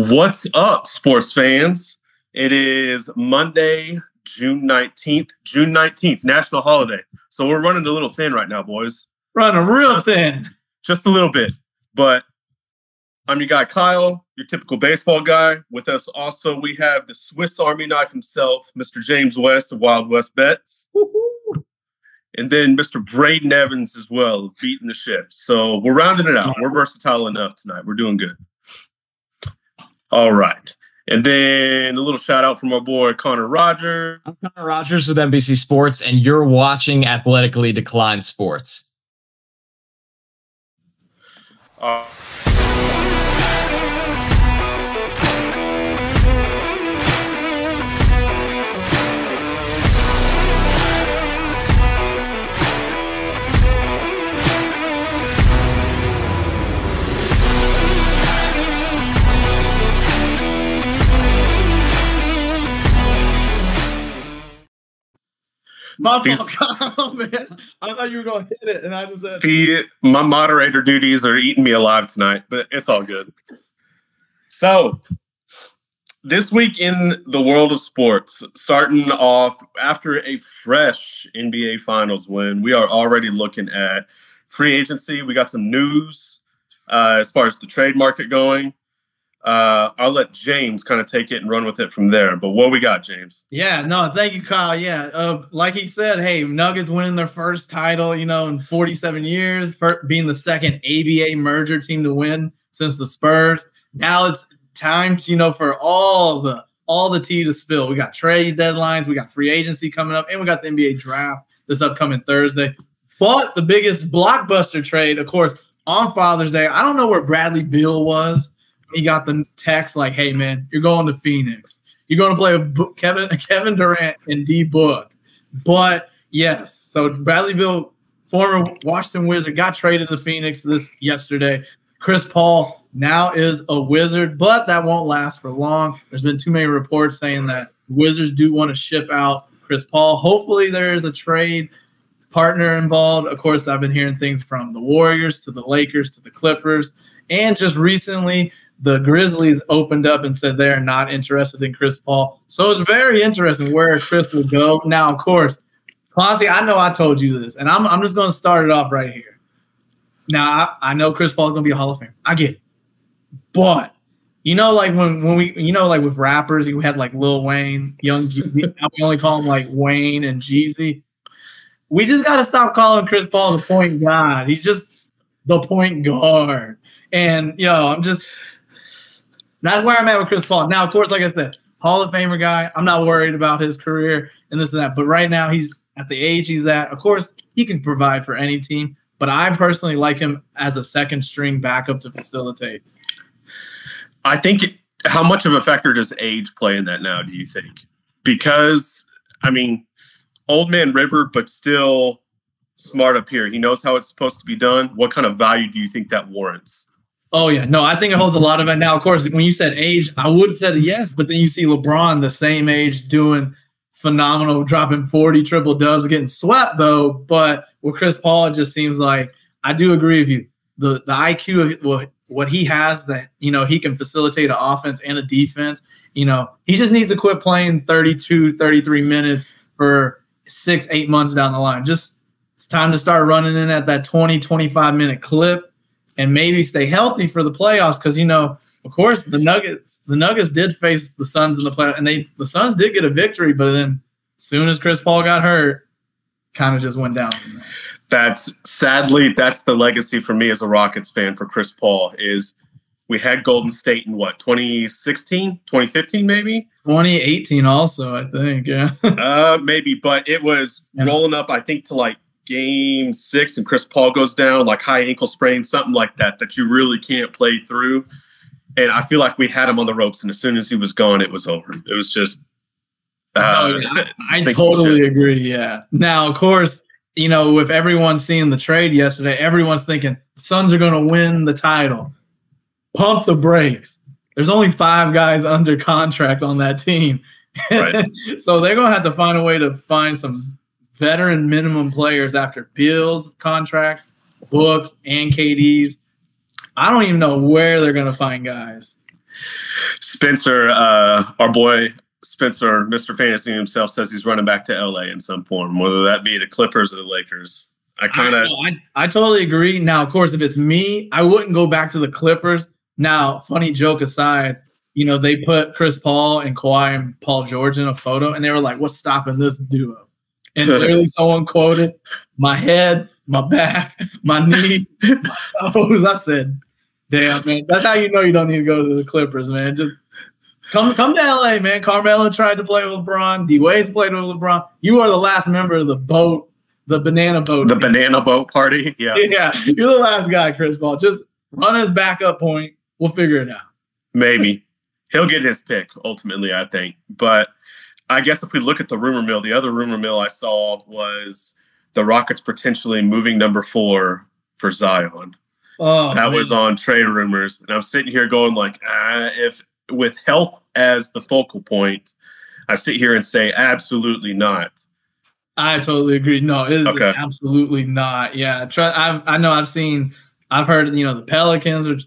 What's up, sports fans? It is Monday, June 19th. June 19th, national holiday. So we're running a little thin right now, boys. Running real Just- thin. Just a little bit. But I'm your guy, Kyle, your typical baseball guy. With us also, we have the Swiss Army knife himself, Mr. James West of Wild West Bets. And then Mr. Brayden Evans as well, beating the shift. So we're rounding it out. We're versatile enough tonight. We're doing good. All right. And then a little shout out from our boy Connor Rogers. I'm Connor Rogers with NBC Sports, and you're watching Athletically Declined Sports. Uh, My These- fault, oh, man. I thought you were going to hit it, and I just said, the my moderator duties are eating me alive tonight, but it's all good. So, this week in the world of sports, starting off after a fresh NBA Finals win, we are already looking at free agency. We got some news uh, as far as the trade market going. Uh, I'll let James kind of take it and run with it from there. But what we got, James? Yeah, no, thank you, Kyle. Yeah, uh, like he said, hey, Nuggets winning their first title, you know, in 47 years, being the second ABA merger team to win since the Spurs. Now it's time, you know, for all the all the tea to spill. We got trade deadlines, we got free agency coming up, and we got the NBA draft this upcoming Thursday. But the biggest blockbuster trade, of course, on Father's Day. I don't know where Bradley Beal was. He got the text like, "Hey, man, you're going to Phoenix." You're going to play with Kevin Kevin Durant and D Book. But yes, so Bradley Beal, former Washington Wizard, got traded to Phoenix this yesterday. Chris Paul now is a Wizard, but that won't last for long. There's been too many reports saying that Wizards do want to ship out Chris Paul. Hopefully, there is a trade partner involved. Of course, I've been hearing things from the Warriors to the Lakers to the Clippers, and just recently the Grizzlies opened up and said they're not interested in Chris Paul. So it's very interesting where Chris will go. Now, of course, Clancy, I know I told you this, and I'm, I'm just going to start it off right here. Now, I, I know Chris Paul is going to be a Hall of Fame. I get it. But, you know, like when, when we, you know, like with rappers, you had like Lil Wayne, Young Jeezy. we only call him like Wayne and Jeezy. We just got to stop calling Chris Paul the point guard. He's just the point guard. And, yo, I'm just, that's where I'm at with Chris Paul. Now, of course, like I said, Hall of Famer guy. I'm not worried about his career and this and that. But right now, he's at the age he's at. Of course, he can provide for any team. But I personally like him as a second string backup to facilitate. I think how much of a factor does age play in that now? Do you think? Because I mean, old man River, but still smart up here. He knows how it's supposed to be done. What kind of value do you think that warrants? Oh yeah, no, I think it holds a lot of it. Now, of course, when you said age, I would have said yes, but then you see LeBron the same age doing phenomenal, dropping 40 triple dubs, getting swept though. But with Chris Paul, it just seems like I do agree with you. The the IQ of what what he has that you know he can facilitate an offense and a defense. You know, he just needs to quit playing 32, 33 minutes for six, eight months down the line. Just it's time to start running in at that 20, 25 minute clip and maybe stay healthy for the playoffs. Because you know, of course, the Nuggets, the Nuggets did face the Suns in the playoffs, and they the Suns did get a victory, but then soon as Chris Paul got hurt, kind of just went down. That's sadly that's the legacy for me as a Rockets fan for Chris Paul is we had Golden State in what 2016, 2015 maybe? 2018 also, I think. Yeah. uh maybe, but it was rolling up I think to like game 6 and Chris Paul goes down like high ankle sprain something like that that you really can't play through. And I feel like we had him on the ropes and as soon as he was gone it was over. It was just uh, yeah, I, I totally ship. agree. Yeah. Now, of course, you know, with everyone seeing the trade yesterday, everyone's thinking Suns are going to win the title. Pump the brakes. There's only five guys under contract on that team. Right. so they're going to have to find a way to find some veteran minimum players after Beal's contract, Books, and KD's. I don't even know where they're going to find guys. Spencer, uh, our boy Spencer, Mr. Fantasy himself, says he's running back to LA in some form, whether that be the Clippers or the Lakers. I kind of, I, I, I totally agree. Now, of course, if it's me, I wouldn't go back to the Clippers. Now, funny joke aside, you know, they put Chris Paul and Kawhi and Paul George in a photo, and they were like, "What's stopping this duo?" And literally, someone quoted, "My head, my back, my knee, my toes." I said, "Damn, man, that's how you know you don't need to go to the Clippers, man. Just come, come to LA, man. Carmelo tried to play with LeBron. D Wade's played with LeBron. You are the last member of the boat, the banana boat, the banana boat party. Yeah, yeah, you're the last guy, Chris Paul. Just run his backup point. We'll figure it out. Maybe he'll get his pick ultimately, I think. But I guess if we look at the rumor mill, the other rumor mill I saw was the Rockets potentially moving number four for Zion. Oh, that man. was on trade rumors, and I'm sitting here going like, ah, if with health as the focal point, I sit here and say absolutely not. I totally agree. No, it is Okay. absolutely not. Yeah, try, I've, I know I've seen, I've heard, you know, the Pelicans, which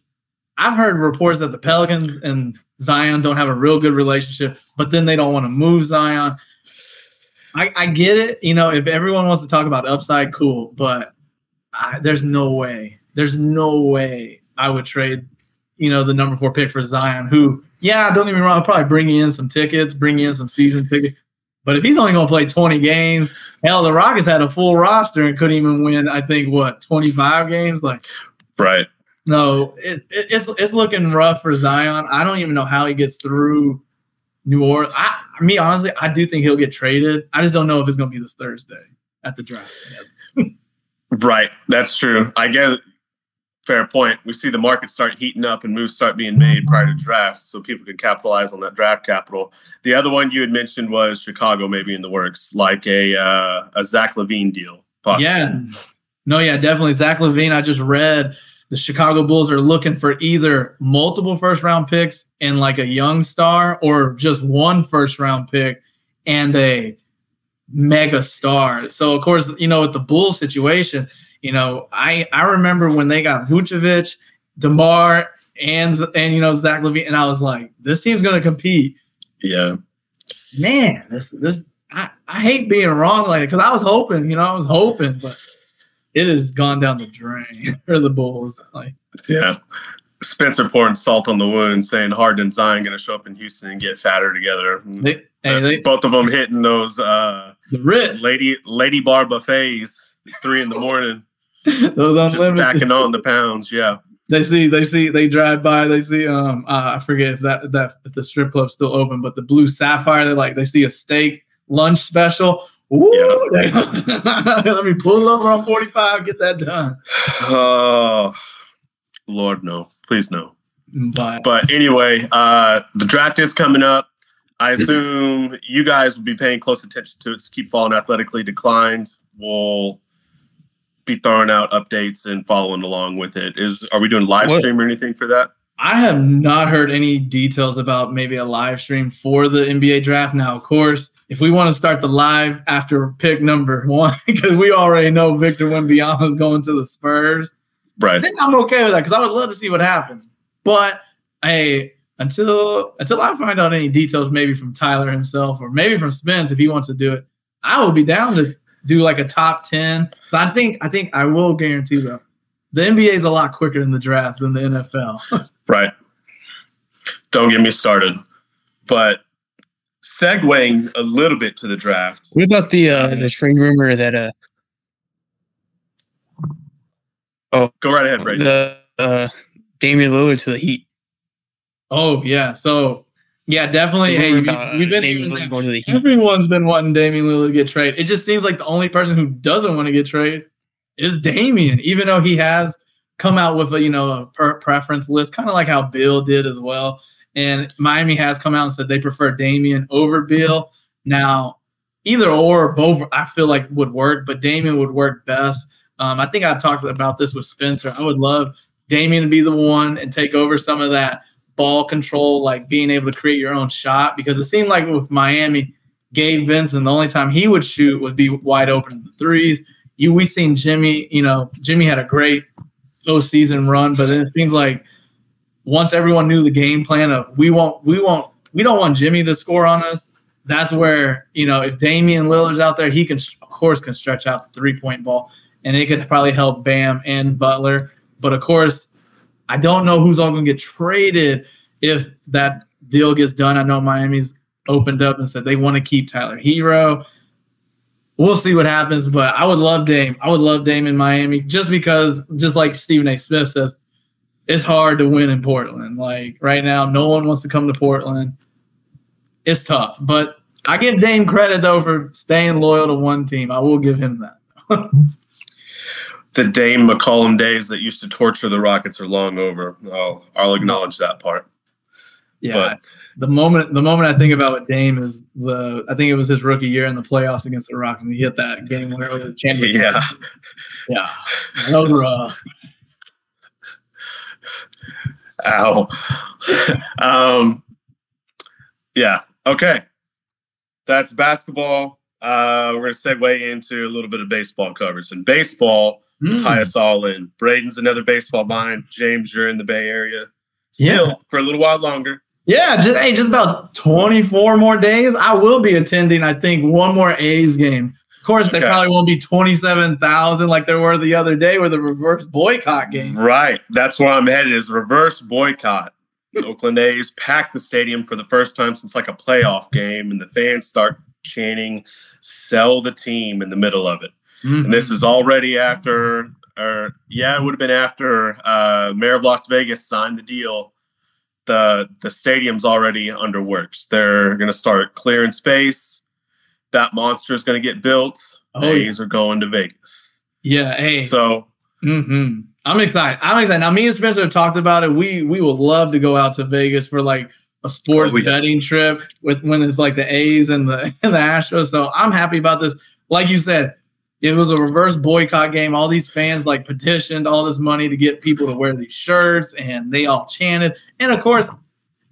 I've heard reports that the Pelicans and Zion don't have a real good relationship, but then they don't want to move Zion. I, I get it. You know, if everyone wants to talk about upside, cool, but I, there's no way, there's no way I would trade, you know, the number four pick for Zion, who, yeah, don't get me wrong, I'll probably bring in some tickets, bring in some season tickets. But if he's only going to play 20 games, hell, the Rockets had a full roster and couldn't even win, I think, what, 25 games? Like, Right. No, it, it, it's it's looking rough for Zion. I don't even know how he gets through New Orleans. I, me, honestly, I do think he'll get traded. I just don't know if it's going to be this Thursday at the draft. Right. That's true. I guess fair point. We see the market start heating up and moves start being made prior to drafts so people can capitalize on that draft capital. The other one you had mentioned was Chicago maybe in the works, like a uh, a Zach LaVine deal. Possibly. Yeah. No, yeah, definitely. Zach LaVine, I just read the Chicago Bulls are looking for either multiple first round picks and like a young star or just one first round pick and a mega star. So, of course, you know, with the Bulls situation, you know, I, I remember when they got Vucevic, DeMar, and, and, you know, Zach LaVine, and I was like, this team's going to compete Yeah. man, this this I, I hate being wrong like because I was hoping, you know, I was hoping, but it has gone down the drain for the Bulls. Like, Yeah. Spencer pouring salt on the wound, saying Harden and Zion going to show up in Houston and get fatter together. they, hey, they, Both of them hitting those uh, the Ritz, lady lady bar buffets three in the morning, those just unlimited. stacking on the pounds. Yeah. They see, they see, they drive by. They see, um, uh, I forget if that that if the strip club's still open, but the Blue Sapphire. They like they see a steak lunch special. Ooh, they- let me pull over on forty five, get that done. Oh, Lord, no. Please, no. But But anyway, uh, the draft is coming up. I assume you guys will be paying close attention to it. So keep following athletically declined. We'll be throwing out updates and following along with it. Is are we doing live What- stream or anything for that? I have not heard any details about maybe a live stream for the NBA draft. Now, of course, if we want to start the live after pick number one, because we already know Victor Wembanyama is going to the Spurs, I Right. think I'm okay with that because I would love to see what happens. But hey, until until I find out any details, maybe from Tyler himself or maybe from Spence if he wants to do it, I will be down to do like a top ten. So I think I think I will guarantee though, the NBA is a lot quicker in the draft than the NFL. Right. Don't get me started. But segueing a little bit to the draft. What about the uh, the trade rumor that uh oh Go right ahead, Brady. the uh, Damian Lillard to the Heat? Oh yeah, so yeah, definitely. Hey, rumor we, about, uh, we've been Damian Lillard going to the Heat. everyone's been wanting Damian Lillard to get traded. It just seems like the only person who doesn't want to get traded is Damian, even though he has come out with a you know a per- preference list, kind of like how Beal did as well. And Miami has come out and said they prefer Damian over Beal. Now, either or, both I feel like would work, but Damian would work best. Um, I think I've talked about this with Spencer. I would love Damian to be the one and take over some of that ball control, like being able to create your own shot. Because it seemed like with Miami, Gabe Vincent, the only time he would shoot would be wide open in the threes. You we seen Jimmy, you know, Jimmy had a great postseason run, but it seems like once everyone knew the game plan of we won't we won't we don't want Jimmy to score on us. That's where you know if Damian Lillard's out there, he can of course can stretch out the three point ball, and it could probably help Bam and Butler. But of course, I don't know who's all going to get traded if that deal gets done. I know Miami's opened up and said they want to keep Tyler Herro. We'll see what happens, but I would love Dame. I would love Dame in Miami just because, just like Stephen A. Smith says, it's hard to win in Portland. Like right now, no one wants to come to Portland. It's tough, but I give Dame credit though for staying loyal to one team. I will give him that. The Dame McCollum days that used to torture the Rockets are long over. I'll, I'll acknowledge that part. yeah. But the moment the moment I think about what Dame is the I think it was his rookie year in the playoffs against the Rockets. He hit that game winner with the championship. yeah, Yeah. That was rough. Ow. um, yeah. Okay. That's basketball. Uh, we're gonna segue into a little bit of baseball coverage. And baseball, Hmm. tie us all in. Brayden's another baseball mind. James, you're in the Bay Area. Still Yeah. for a little while longer. Yeah, just hey, just about 24 more days. I will be attending, I think, one more A's game. Of course, they Okay. probably won't be 27,000 like there were the other day with the reverse boycott game. Right. That's where I'm headed is reverse boycott. The Oakland A's packed the stadium for the first time since like a playoff game, and the fans start chanting, sell the team in the middle of it. And this is already after, or yeah, it would have been after uh, Mayor of Las Vegas signed the deal. The the stadium's already under works. They're going to start clearing space. That monster is going to get built. Oh, The yeah. A's are going to Vegas. yeah, hey. So hmm I'm excited. I'm excited. Now, me and Spencer have talked about it. We we would love to go out to Vegas for like a sports Oh, betting trip with when it's like the A's and the and the Astros. So I'm happy about this. Like you said, it was a reverse boycott game. All these fans like petitioned all this money to get people to wear these shirts, and they all chanted. And of course,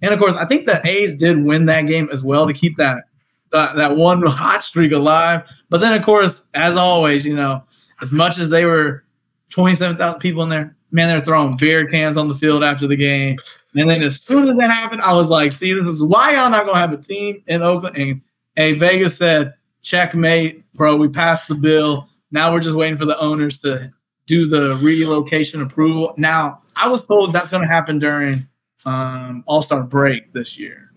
and of course, I think the A's did win that game as well to keep that that, that one hot streak alive. But then, of course, as always, you know, as much as they were 27,000 people in there. Man, they're throwing beer cans on the field after the game. And then as soon as that happened, I was like, see, this is why y'all not going to have a team in Oakland. And hey, Vegas said, checkmate, bro. We passed the bill. Now we're just waiting for the owners to do the relocation approval. Now, I was told that's going to happen during um, All Star break this year.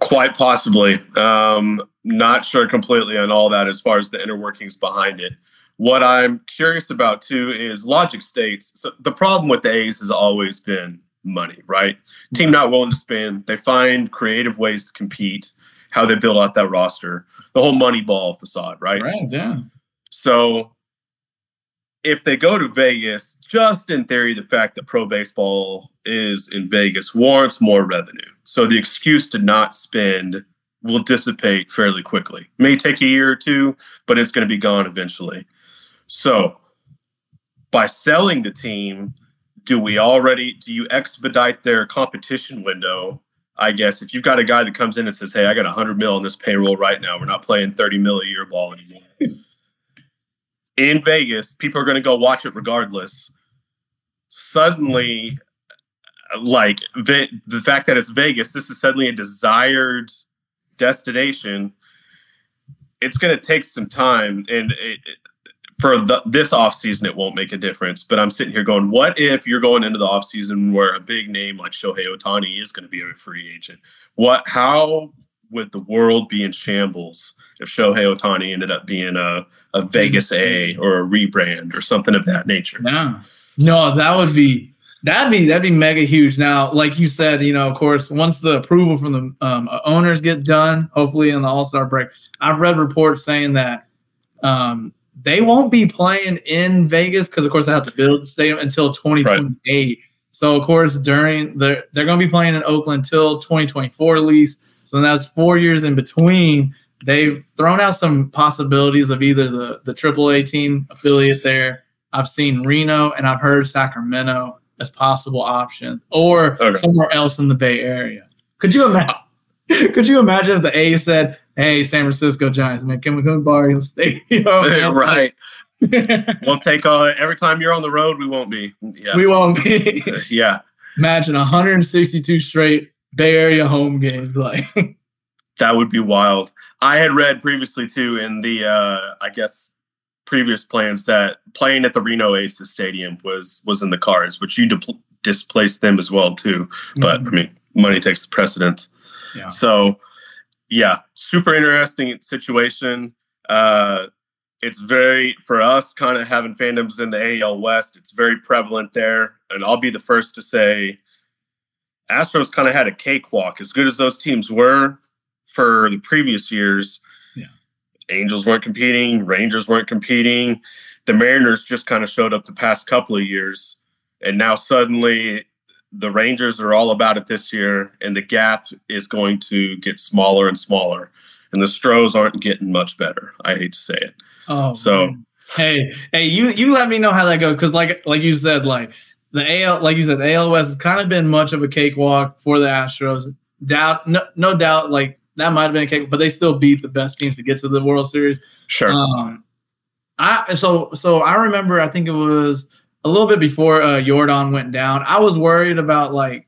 Quite possibly. Um, not sure completely on all that as far as the inner workings behind it. What I'm curious about too is logic states. So the problem with the A's has always been money, right? Team not willing to spend. They find creative ways to compete, how they build out that roster, the whole money ball facade, right? Yeah. So if they go to Vegas, just in theory, the fact that pro baseball is in Vegas warrants more revenue. So the excuse to not spend will dissipate fairly quickly. May take a year or two, but it's going to be gone eventually. So by selling the team, do we already do you expedite their competition window? I guess if you've got a guy that comes in and says, "Hey, I got 100 mil on this payroll right now. We're not playing 30 mil a year ball anymore." in Vegas, people are going to go watch it regardless. Suddenly, like Ve- the fact that it's Vegas, this is suddenly a desired destination. It's going to take some time, and it, for the, this off season, it won't make a difference. But I'm sitting here going, what if you're going into the off season where a big name like Shohei Ohtani is going to be a free agent? What? How would the world be in shambles if Shohei Ohtani ended up being a a Vegas A or a rebrand or something of that nature. No, no, that would be that'd be that'd be mega huge. Now, like you said, you know, of course, once the approval from the um, owners get done, hopefully in the All Star break, I've read reports saying that um, they won't be playing in Vegas because, of course, they have to build the stadium until 2028. So, of course, during the they're going to be playing in Oakland until 2024 at least. So that's four years in between. They've thrown out some possibilities of either the the AAA team affiliate there. I've seen Reno and I've heard Sacramento as possible options, or Okay. somewhere else in the Bay Area. Could you imagine? Could you imagine if the A said, "Hey, San Francisco Giants, man, can we come to your stadium?" right. We'll take uh every time you're on the road, we won't be. Yeah. we won't be. yeah. Imagine 162 straight Bay Area home games. Like That would be wild. I had read previously too in the uh I guess previous plans that playing at the Reno Aces Stadium was was in the cards, which you dipl- displaced them as well too. But I mean, money takes the precedence. Yeah. So, yeah, super interesting situation. Uh, it's very for us, kind of having fandoms in the AL West. It's very prevalent there, and I'll be the first to say, Astros kind of had a cakewalk. As good as those teams were for the previous years. Angels weren't competing, Rangers weren't competing. The Mariners just kind of showed up the past couple of years, and now suddenly the Rangers are all about it this year, and the gap is going to get smaller and smaller. And the Stros aren't getting much better. I hate to say it. Oh, So- man. hey, hey, you you let me know how that goes because like like you said, like the AL, like you said, the AL West has kind of been much of a cakewalk for the Astros. Doubt, no, no doubt, like that might have been a cake, but they still beat the best teams to get to the World Series. Sure. Um, I so so I remember I think it was a little bit before uh, Jordan went down. I was worried about like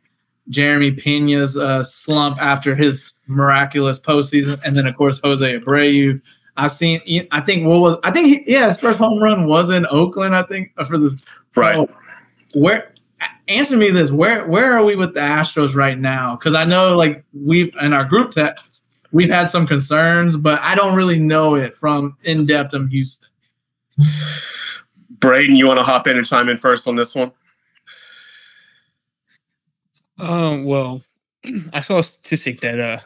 Jeremy Pena's uh, slump after his miraculous postseason, and then of course Jose Abreu. I seen. I think what was I think he, yeah his first home run was in Oakland. I think for this right. Oh, where answer me this where where are we with the astros right now because i know like we've in our group text we've had some concerns but i don't really know it from in depth in houston Brayden, you want to hop in and chime in first on this one? Um, well, I saw a statistic that uh,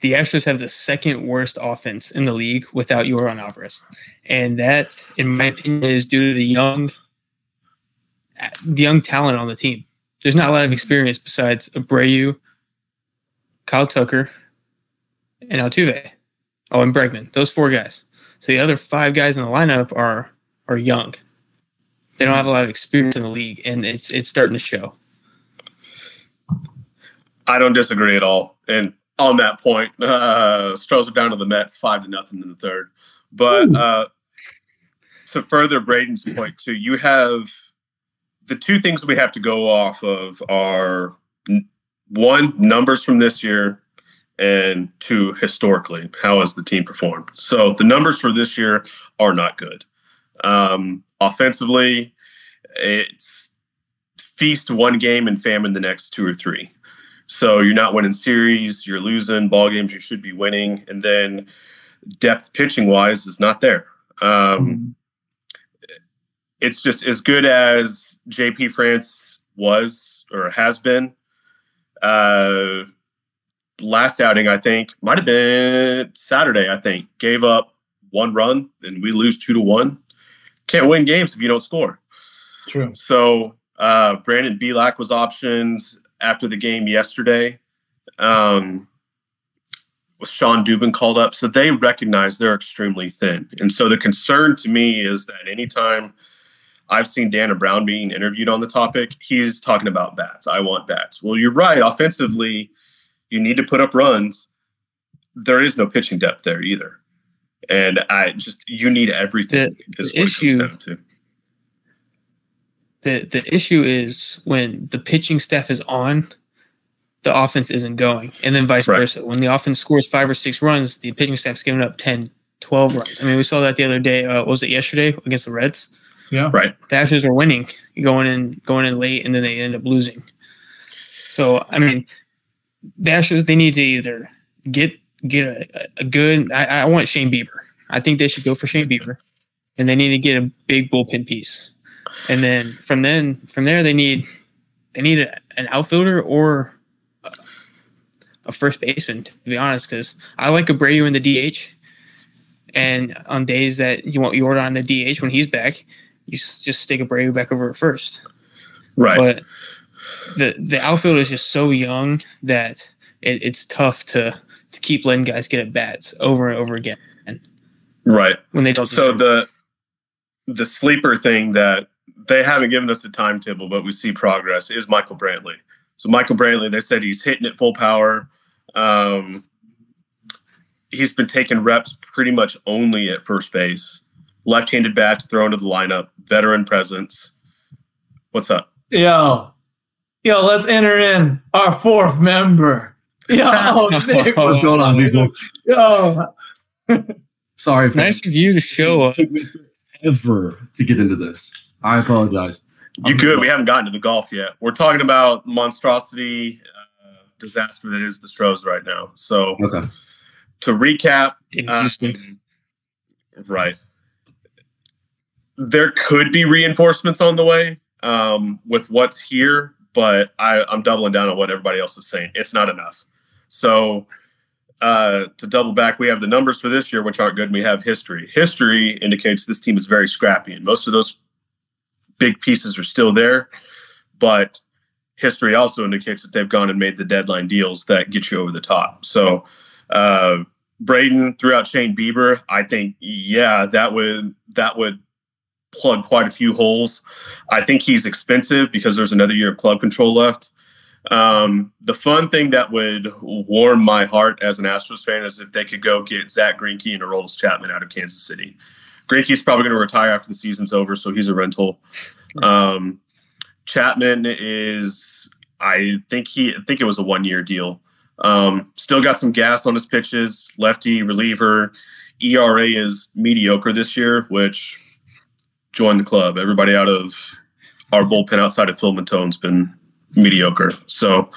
the Astros have the second worst offense in the league without Yordan Alvarez, and that, in my opinion, is due to the young, the young talent on the team. There's not a lot of experience besides Abreu, Kyle Tucker, and Altuve. Oh, and Bregman. Those four guys. So the other five guys in the lineup are are young. They don't have a lot of experience in the league, and it's it's starting to show. I don't disagree at all. And on that point, uh, Stros are down to the Mets five to nothing in the third. But uh, to further Brayden's point too, you have the two things we have to go off of are one numbers from this year and two historically how has the team performed so the numbers for this year are not good um, offensively it's feast one game and famine the next two or three so you're not winning series, you're losing ball games you should be winning, and then depth pitching wise is not there. Um, it's just as good as JP France was or has been. Uh, last outing, I think, might have been Saturday. I think gave up one run and we lose two to one. Can't win games if you don't score. true So uh, Brandon Bielak was options after the game yesterday. Um, with Shawn Dubin called up, so they recognize they're extremely thin. And so the concern to me is that anytime I've seen Dana Brown being interviewed on the topic, he's talking about bats. I want bats. Well, you're right. Offensively, you need to put up runs. There is no pitching depth there either. And I just you need everything. The- is the what it comes issue- down to. the the issue is when the pitching staff is on, the offense isn't going, and then vice Right. versa. When the offense scores five or six runs, the pitching staff's giving up 10, 12 runs. I mean, we saw that the other day. Uh, what was it yesterday against the Reds? yeah Right. The Astros were winning, going in, going in late, and then they end up losing. So I mean, Astros they need to either get get a, a good. I, I want Shane Bieber. I think they should go for Shane Bieber, and they need to get a big bullpen piece. And then from then from there they need they need a, an outfielder or a, a first baseman to be honest because I like Abreu in the DH. And on days that you want Jordan on the DH when he's back, you just stick Abreu back over at first. Right. But the the outfield is just so young that it, it's tough to to keep letting guys get at bats over and over again right. when they don't. so deserve the the sleeper thing that they haven't given us a timetable, but we see progress is Michael Brantley. So Michael Brantley, they said he's hitting at full power. Um, he's been taking reps pretty much only at first base. Left-handed bat thrown to throw into the lineup. Veteran presence. What's up? Yo, Yo, let's enter in our fourth member. Yo, Nick, What's going on, people? yo. Sorry if Nice of you to show up. took me forever to get into this. I apologize. You good? We haven't gotten to the golf yet. We're talking about monstrosity uh, disaster that is the Stros right now. So Okay. to recap, in uh, right, there could be reinforcements on the way um, with what's here, but I, I'm doubling down on what everybody else is saying. It's not enough. So uh, to double back, we have the numbers for this year, which aren't good. And we have history. History indicates this team is very scrappy, and most of those big pieces are still there. But history also indicates that they've gone and made the deadline deals that get you over the top. So uh, Brayden threw out Shane Bieber. I think, yeah, that would that would plug quite a few holes. I think he's expensive because there's another year of club control left. Um, the fun thing that would warm my heart as an Astros fan is if they could go get Zack Greinke and Aroldis Chapman out of Kansas City. Greinke's probably going to retire after the season's over, so he's a rental. Um, Chapman is, I think he, I think it was a one year deal. Um, still got some gas on his pitches. Lefty reliever. ERA is mediocre this year, which join the club. Everybody out of our bullpen outside of Phil Maton's been mediocre. So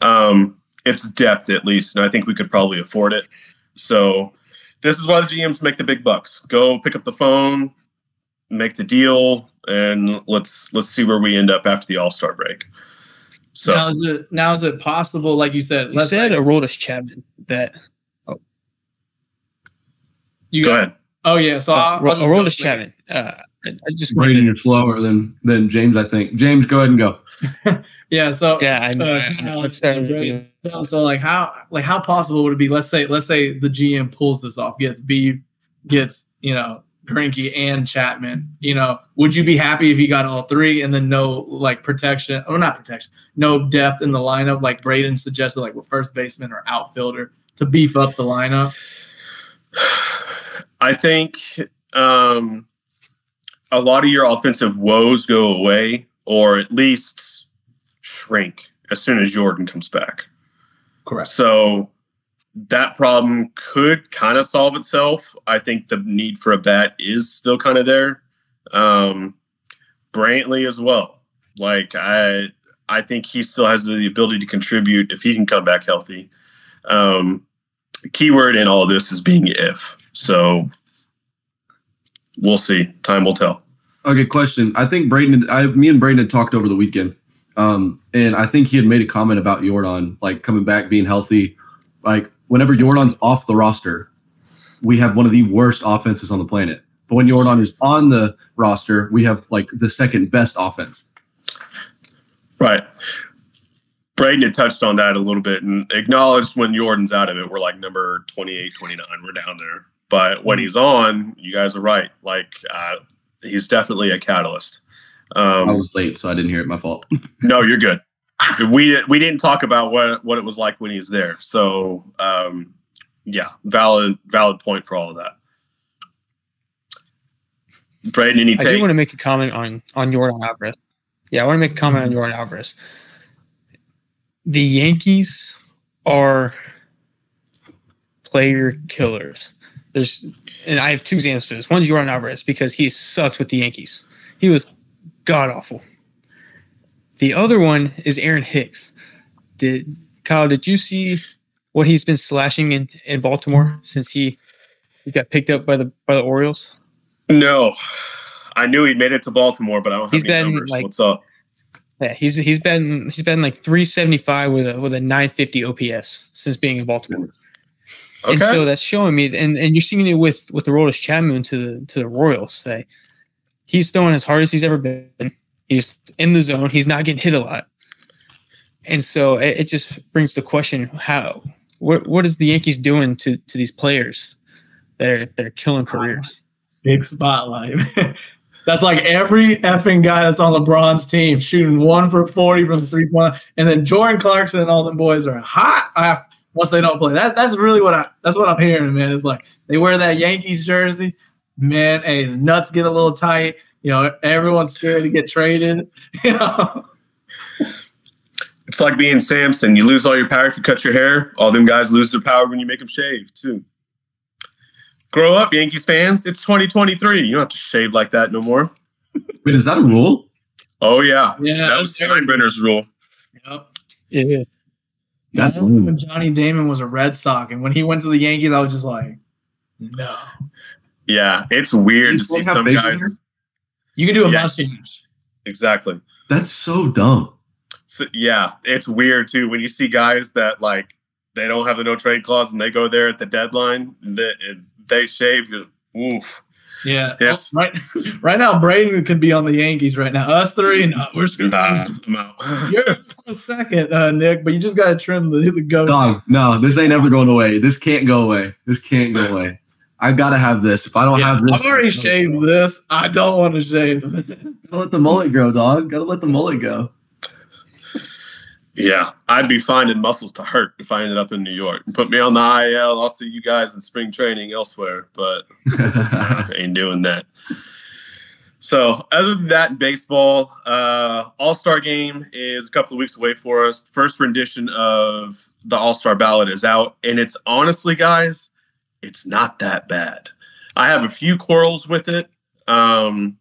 um, it's depth at least, and I think we could probably afford it. So this is why the GMs make the big bucks. Go pick up the phone, make the deal, and let's let's see where we end up after the All Star break. So now is it now is it possible, like you said, You let's said Aroldis Chapman that you go got- ahead. Oh yeah, so I'll, I'll Aroldis. Chapman. Uh, I, I just Brayden, wanted you're slower than than James. I think James, go ahead and go. Yeah, so yeah, I know. Uh, I- no, I'm starting to Brayden. feel- So, so like how like how possible would it be? Let's say let's say the GM pulls this off, gets B, gets you know Greinke and Chapman. You know, would you be happy if you got all three and then no like protection or not protection, no depth in the lineup like Brayden suggested, like with first baseman or outfielder to beef up the lineup? I think um, a lot of your offensive woes go away, or at least shrink as soon as Jordan comes back. Correct. So that problem could kind of solve itself. I think the need for a bat is still kind of there. Um, Brantley as well. Like I, I think he still has the ability to contribute if he can come back healthy. Um, keyword in all of this is being if. So we'll see. Time will tell. Okay, question. I think Brayden, I, me and Brayden had talked over the weekend, um, and I think he had made a comment about Jordan, like coming back, being healthy. Like whenever Jordan's off the roster, we have one of the worst offenses on the planet. But when Jordan is on the roster, we have like the second best offense. Right. Brayden had touched on that a little bit and acknowledged when Jordan's out of it, we're like number 28, 29. We're down there. But when he's on, you guys are right. Like, uh, he's definitely a catalyst. I Um, was late, so I didn't hear it. My fault. no, you're good. We we didn't talk about what what it was like when he's there. So um, yeah, valid valid point for all of that. Brayden, any take? I do take? want to make a comment on on Jordan Alvarez. Yeah, I want to make a comment on Jordan Alvarez. The Yankees are player killers. There's, and I have two examples for this. One's Jordan Alvarez because he sucks with the Yankees. He was god awful. The other one is Aaron Hicks. Did Kyle? Did you see what he's been slashing in in Baltimore since he he got picked up by the by the Orioles? no, I knew he'd made it to Baltimore, but I don't have He's any been, numbers. like- What's up? Yeah, he's he's been he's been like 375 with a with a 950 OPS since being in Baltimore. Okay. And so that's showing me and, and you're seeing it with with Aroldis Chapman to the to the Royals that he's throwing as hard as he's ever been. He's in the zone, he's not getting hit a lot. And so it, it just brings the question how what what is the Yankees doing to to these players that are that are killing careers? Big spotlight. that's like every effing guy that's on LeBron's team shooting one for 40 from the three point. And then Jordan Clarkson and all them boys are hot after, once they don't play. That, that's really what I that's what I'm hearing, man. It's like they wear that Yankees jersey. Man, hey, the nuts get a little tight. You know, everyone's scared to get traded. You know, It's like being Samson. You lose all your power if you cut your hair. All them guys lose their power when you make them shave too. Grow up, Yankees fans. It's 2023. You don't have to shave like that no more. Wait, is that a rule? Oh yeah, Yeah, that was Steinbrenner's rule. Yep. Yeah. That's I when Johnny Damon was a Red Sox, and when he went to the Yankees, I was just like, no. Yeah, it's weird to see some guys. hair? You can do a Yeah. mustache. Exactly. That's so dumb. So, yeah, it's weird too when you see guys that like they don't have the no trade clause and they go there at the deadline. They, they shave. You're, oof. Yeah. Yes. Right. Right now, Braden could be on the Yankees right now. Us three, no, we're screwed. Nah, I'm out. You're on second, uh, Nick, but you just got to trim the, the goat. Dog, no, this ain't ever going away. This can't go away. This can't go away. I've gotta have this. If I don't Yeah, have this, I've already shaved this. I don't want to shave. Gotta let the mullet grow, dog. Gotta let the mullet go. Yeah, I'd be finding muscles to hurt if I ended up in New York. Put me on the IL. I'll see you guys in spring training elsewhere, but ain't doing that. So, other than that, baseball, uh, All Star game is a couple of weeks away for us. The first rendition of the All Star ballot is out, and it's honestly, guys, it's not that bad. I have a few quarrels with it. Um,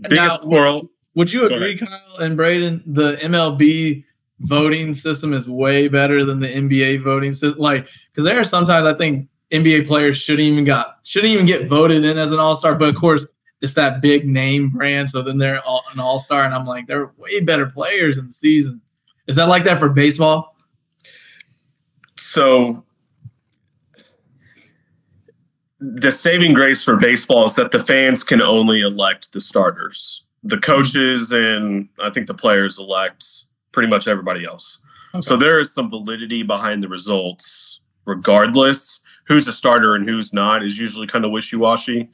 biggest Now, quarrel. Would you agree, Kyle and Brayden? The MLB voting system is way better than the NBA voting system. Like, because there are sometimes I think NBA players shouldn't even got shouldn't even get voted in as an All Star. But of course, it's that big name brand, so then they're all, an All Star, and I'm like, they're way better players in the season. Is that like that for baseball? So the saving grace for baseball is that the fans can only elect the starters. The coaches and I think the players elect pretty much everybody else. So there is some validity behind the results, regardless. Who's a starter and who's not is usually kind of wishy washy,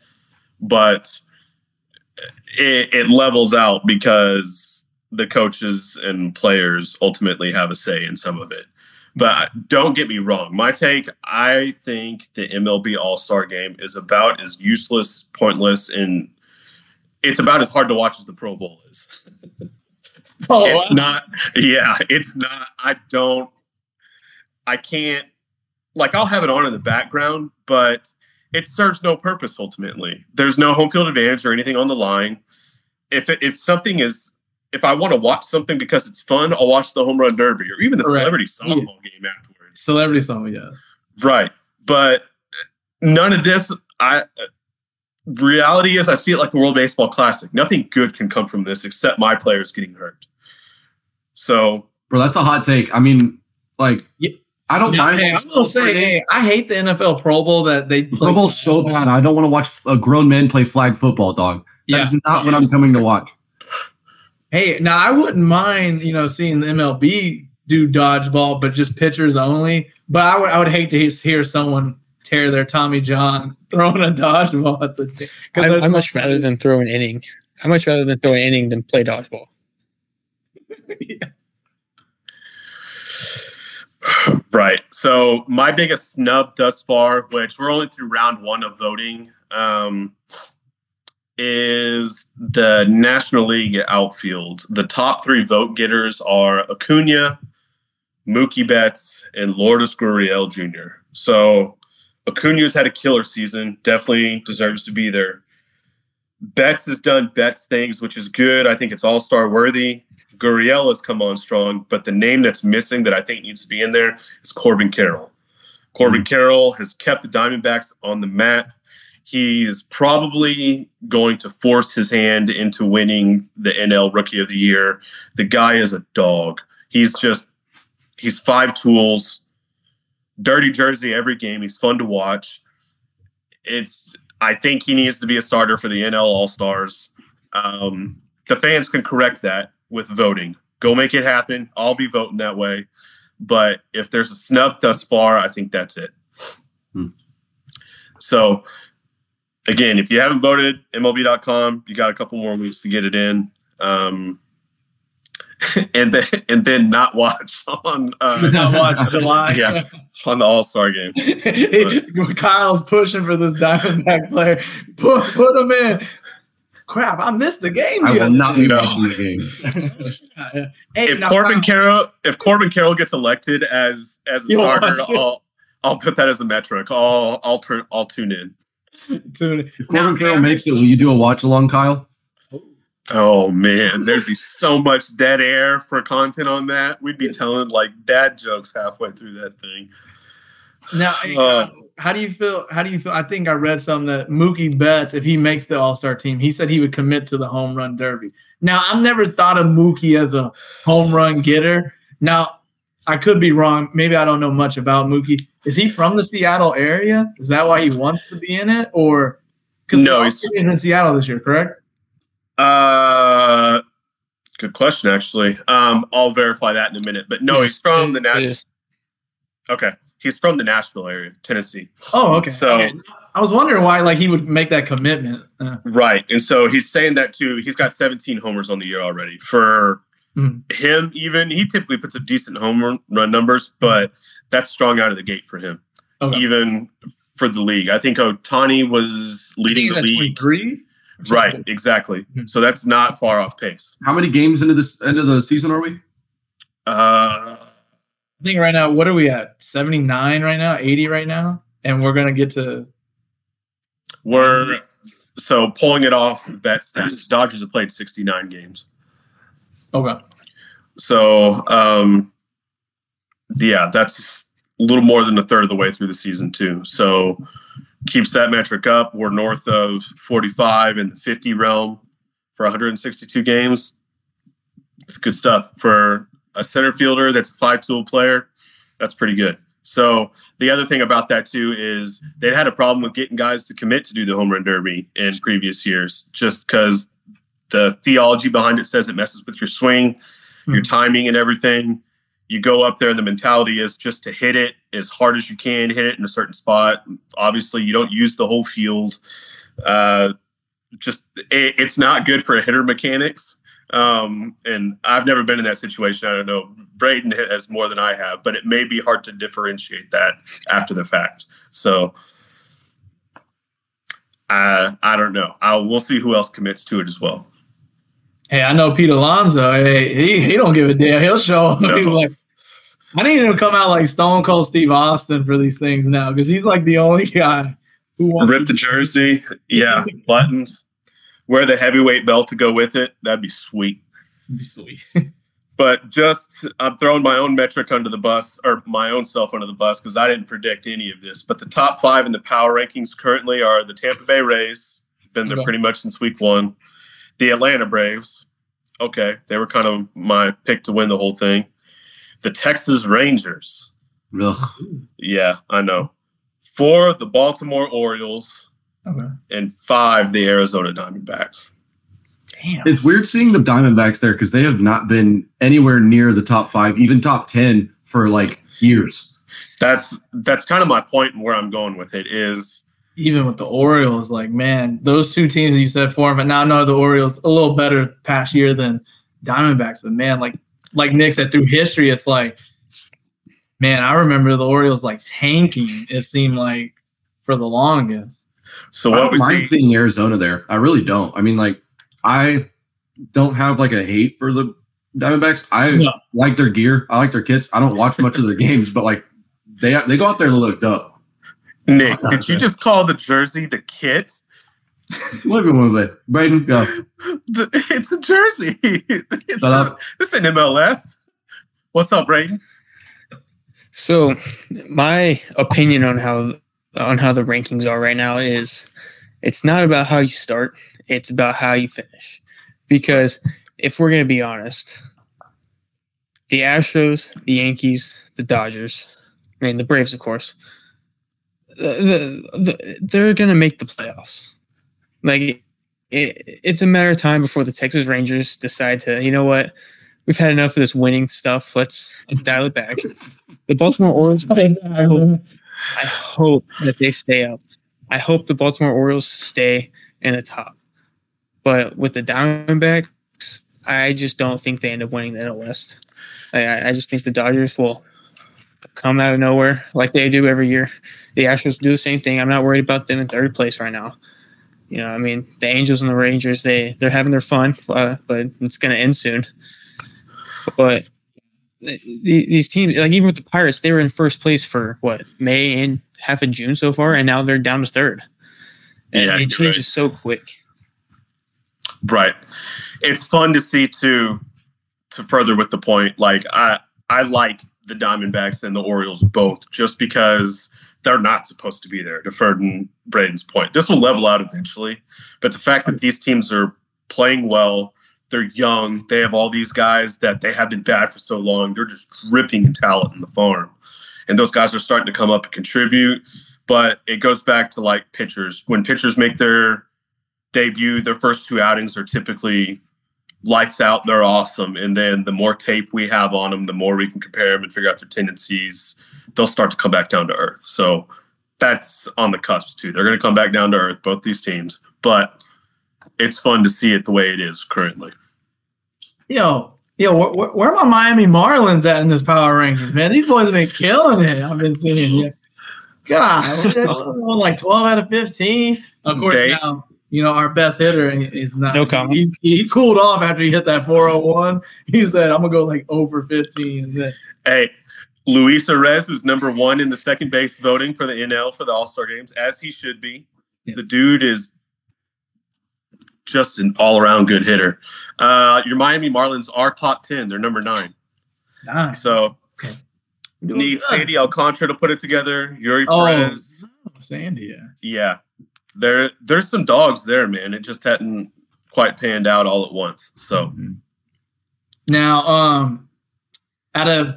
but it, it levels out because the coaches and players ultimately have a say in some of it. But don't get me wrong. My take, I think the MLB All Star game is about as useless, pointless, and it's about as hard to watch as the Pro Bowl is. Oh, it's not, yeah, it's not. I don't, I can't, like, I'll have it on in the background, but it serves no purpose ultimately. There's no home field advantage or anything on the line. If, it, if something is, if I want to watch something because it's fun, I'll watch the home run derby or even the Correct. celebrity softball game afterwards. celebrity song, yes. Right. But none of this, I reality is I see it like the World Baseball Classic. Nothing good can come from this except my players getting hurt. So Bro, that's a hot take. I mean, like, Yeah. I don't Now, mind. hey, I'm gonna say, hey, I hate the NFL Pro Bowl that they The Pro Bowl's so bad. I don't want to watch a grown man play flag football, dog. That's Yeah. not what I'm coming to watch. Hey, now I wouldn't mind, you know, seeing the MLB do dodgeball, but just pitchers only. But I would, I would hate to hear, hear someone tear their Tommy John throwing a dodgeball at the. t- I, I much rather than throw an inning. I much rather than throw an inning than play dodgeball. Right. So my biggest snub thus far, which we're only through round one of voting, um, is the National League outfield. The top three vote getters are Acuna, Mookie Betts, and Lourdes Gurriel Jr. So Acuna's had a killer season. Definitely deserves to be there. Betts has done Betts things, which is good. I think it's all star worthy. Gurriel has come on strong, but the name that's missing that I think needs to be in there is Corbin Carroll. Corbin mm-hmm. Carroll has kept the Diamondbacks on the map. He's probably going to force his hand into winning the NL Rookie of the Year. The guy is a dog. He's just, he's five tools, dirty jersey every game. He's fun to watch. It's, I think he needs to be a starter for the NL All Stars. Um, the fans can correct that with voting. Go make it happen. I'll be voting that way. But if there's a snub thus far, I think that's it. Hmm. So, again, if you haven't voted, MLB.com, you got a couple more weeks to get it in. Um, and then and then not watch on uh, Not watch July. Yeah. on the All Star game. Kyle's pushing for this Diamondback player. Put, put him in. crap, I missed the game. I the will not be day." No. watching the game. hey, if Corbin Kyle, Carroll if Corbin Carroll gets elected as as a You'll starter. I'll I'll put that as a metric. I'll I'll turn I'll tune in. tune- If now, Corbin Carroll makes it, will you do a watch along, Kyle? Oh man, there'd be so much dead air for content on that. We'd be telling like dad jokes halfway through that thing. Now, Uh, uh, how do you feel? How do you feel? I think I read something that Mookie Betts, if he makes the All Star team, he said he would commit to the home run derby. Now, I've never thought of Mookie as a home run getter. Now, I could be wrong. Maybe I don't know much about Mookie. Is he from the Seattle area? Is that why he wants to be in it, or because No, he's he's- in Seattle this year, correct? Uh, good question. Actually, um, I'll verify that in a minute. But no, he's from the Nashville. is. Okay, he's from the Nashville area, Tennessee. Oh, okay. So- Okay. I was wondering why, like, he would make that commitment. Uh, Right. And so he's saying that too. He's got 17 homers on the year already. For Mhm. him, even he typically puts up decent home run- run numbers, but that's strong out of the gate for him, Okay. even for the league. I think Ohtani was leading He's the at league. 23? Right. Exactly. Mhm. So that's not far off pace. How many games into this end of the season are we? Uh, I think right now, what are we at? 79 right now, 80 right now? And we're going to get to. we're so pulling it off bet stats. Dodgers have played 69 games. Okay. So, um, yeah, that's a little more than a third of the way through the season, too. So, keeps that metric up. We're north of 45 in the 50 realm for 162 games. It's good stuff for a center fielder that's a five tool player. That's pretty good. So, the other thing about that, too, is they'd had a problem with getting guys to commit to do the home run derby in previous years just because the theology behind it says it messes with your swing your hmm. timing and everything. You go up there, and the mentality is just to hit it as hard as you can, hit it in a certain spot. Obviously, you don't use the whole field. Uh, just it, it's not good for hitter mechanics. Um, and I've never been in that situation. I don't know. Brayden has more than I have, but it may be hard to differentiate that after the fact. So. Uh, I don't know. I'll, we'll see who else commits to it as well. Hey, I know Pete Alonso. Hey, he, he don't give a damn. He'll show up. No. He's like, I need him to come out like Stone Cold Steve Austin for these things now because he's like the only guy who wants rip the jersey, yeah, buttons, wear the heavyweight belt to go with it. That'd be sweet. to be sweet. But just I'm throwing my own metric under the bus or my own self under the bus because I didn't predict any of this. But the top five in the power rankings currently are the Tampa Bay Rays, been there Okay. pretty much since week one. The Atlanta Braves, okay, they were kind of my pick to win the whole thing. The Texas Rangers, Ugh. yeah, I know. Four, the Baltimore Orioles, Okay. and five, the Arizona Diamondbacks. Damn. It's weird seeing the Diamondbacks there because they have not been anywhere near the top five, even top 10 for like years. That's that's kind of my point and where I'm going with it is Even with the Orioles, like man, those two teams that you said for him, but now I know the Orioles a little better past year than Diamondbacks. But man, like like Nick said, through history, it's like, man, I remember the Orioles like tanking. It seemed like for the longest. so I what don't we mind see. seeing Arizona there. I really don't. I mean, like, I don't have like a hate for the Diamondbacks. I No. like their gear. I like their kits. I don't watch much of their games, but like, they they go out there and look up. Nick, did you just call the jersey the kit? Look at one way. Brayden, go. The, it's a jersey. It's Shut a, up. this ain't MLS. What's up, Brayden? So, my opinion on how on how the rankings are right now is it's not about how you start, it's about how you finish. Because if we're going to be honest, the Astros, the Yankees, the Dodgers, I mean the Braves, of course, the, the, the, they're going to make the playoffs. Like it, it's a matter of time before the Texas Rangers decide to, you know what, we've had enough of this winning stuff. Let's let's dial it back. The Baltimore Orioles, I hope, I hope that they stay up. I hope the Baltimore Orioles stay in the top. But with the Diamondbacks, I just don't think they end up winning the NL West. I- I, I just think the Dodgers will come out of nowhere like they do every year. The Astros do the same thing. I'm not worried about them in third place right now. You know, I mean, the Angels and the Rangers they they're having their fun, uh, but it's going to end soon. But these teams, like even with the Pirates, they were in first place for what May and half of June so far, and now they're down to third. And Yeah, it changes right. so quick. Right. It's fun to see too. To further with the point, like I I like the Diamondbacks and the Orioles both, just because they're not supposed to be there. To Ferdinand Brayden's point, this will level out eventually, but the fact that these teams are playing well, they're young, they have all these guys that they have been bad for so long, they're just dripping talent in the farm, and those guys are starting to come up and contribute. But it goes back to like pitchers. When pitchers make their debut, their first two outings are typically lights out. They're awesome. And then the more tape we have on them, the more we can compare them and figure out their tendencies. They'll start to come back down to earth. So that's on the cusp too. They're going to come back down to earth, both these teams. But it's fun to see it the way it is currently. Yo, yo, where, where, where are my Miami Marlins at in this power rankings, man? These boys have been killing it. I've been seeing you. God, they're like 12 out of 15. Of course, They- now, you know, our best hitter is not. No comment. He, he cooled off after he hit that 401. He said, I'm going to go like over 15. Hey, Luis Arraez is number one in the second base voting for the NL for the All Star games, as he should be. Yeah. The dude is just an all around good hitter. Uh, your Miami Marlins are top 10. They're number nine. nice. So Doing need good. Sandy Alcantara to put it together. Eury Oh. Perez. Sandy, yeah. Yeah. There there's some dogs there, man. It just hadn't quite panned out all at once. So Mhm. Now, um, out of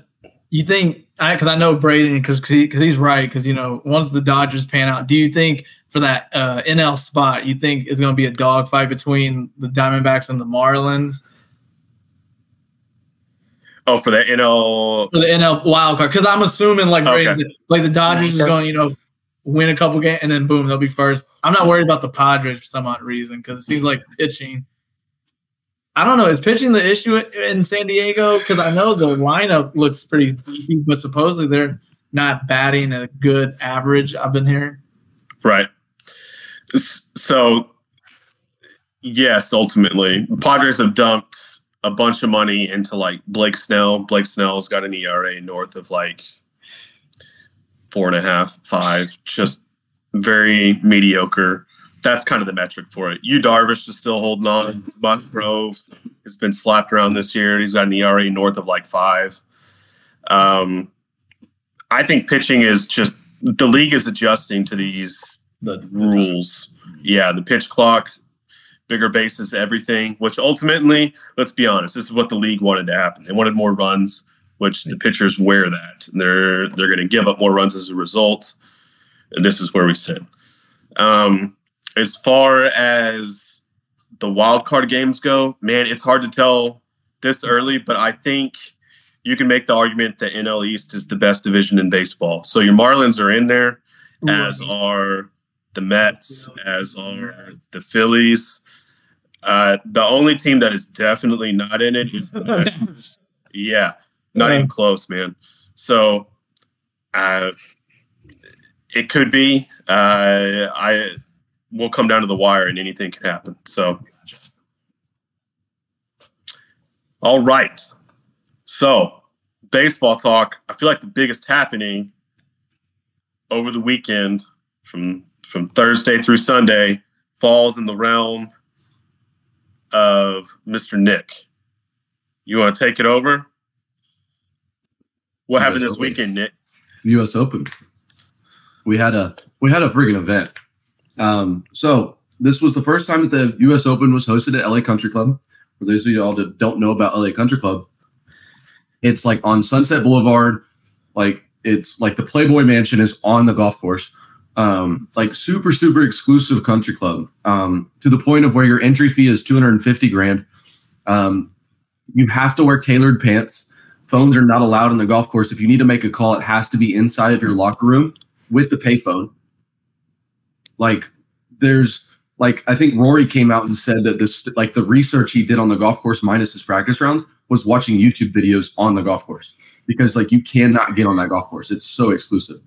you think, because I, know Brayden, because because he's right, because you know once the Dodgers pan out, do you think for that uh, NL spot, you think it's going to be a dogfight between the Diamondbacks and the Marlins oh for the NL for the NL wild card? Because I'm assuming like Okay. Brayden, like the Dodgers is going, you know, win a couple games and then boom, they'll be first. I'm not worried about the Padres for some odd reason because it seems like pitching. I don't know. Is pitching the issue in San Diego? Because I know the lineup looks pretty beefy, but supposedly they're not batting a good average. I've been hearing. Right. So, yes, ultimately, Padres have dumped a bunch of money into like Blake Snell. Blake Snell's got an ERA north of like four and a half, five, just very mediocre. That's kind of the metric for it. You Darvish is still holding on. Musgrove has been slapped around this year. He's got an ERA north of like five. Um, I think pitching is just the league is adjusting to these The, rules. Yeah, the pitch clock, bigger bases, everything. Which ultimately, let's be honest, this is what the league wanted to happen. They wanted more runs, which the pitchers wear that. They're they're going to give up more runs as a result. And this is where we sit. Um, as far as the wild card games go, man, it's hard to tell this early, but I think you can make the argument that NL East is the best division in baseball. So your Marlins are in there as are the Mets, as are the Phillies. Uh, the only team that is definitely not in it is the Nationals. Yeah, not even close, man. So uh, it could be. Uh, I will come down to the wire, and anything can happen. So, all right. So, baseball talk. I feel like the biggest happening over the weekend from from Thursday through Sunday falls in the realm of Mr. Nick. You want to take it over? What happened this okay. weekend, Nick? U.S. Open. We had a we had a friggin' event. Um, so this was the first time that the U.S. Open was hosted at LA Country Club. For those of y'all that don't know about LA Country Club, it's like on Sunset Boulevard. Like it's like the Playboy Mansion is on the golf course. Um, like super super exclusive country club. Um, to the point of where your entry fee is two hundred and fifty grand. Um, you have to wear tailored pants phones are not allowed on the golf course. If you need to make a call, it has to be inside of your locker room with the payphone. Like there's like I think Rory came out and said that this like the research he did on the golf course minus his practice rounds was watching YouTube videos on the golf course because like you cannot get on that golf course. It's so exclusive.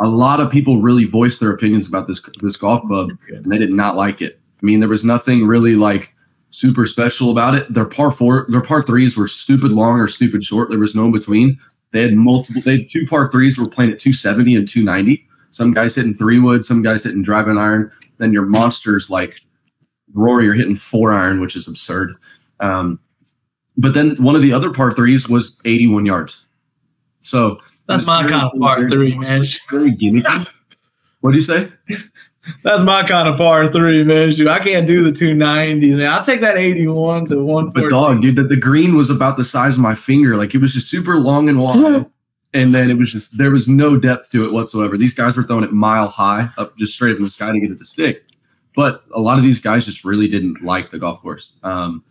a lot of people really voiced their opinions about this this golf club, and they did not like it. I mean, there was nothing really like super special about it. Their par four, their par threes were stupid long or stupid short. There was no in between. They had multiple. They had two par threes were playing at 270 and 290. Some guys hitting three wood, some guys hitting driving iron. Then your monsters like Rory are hitting four iron, which is absurd. Um, but then one of the other par threes was 81 yards. So That's my kind of par three, man. very gimmicky. What do you say? That's my kind of par three, man. Shoot, I can't do the 290s, man. I'll take that 81 to But dog, dude, the, the green was about the size of my finger. Like it was just super long and wide. And then it was just there was no depth to it whatsoever. These guys were throwing it mile high up just straight up in the sky to get it to stick. But a lot of these guys just really didn't like the golf course. Um,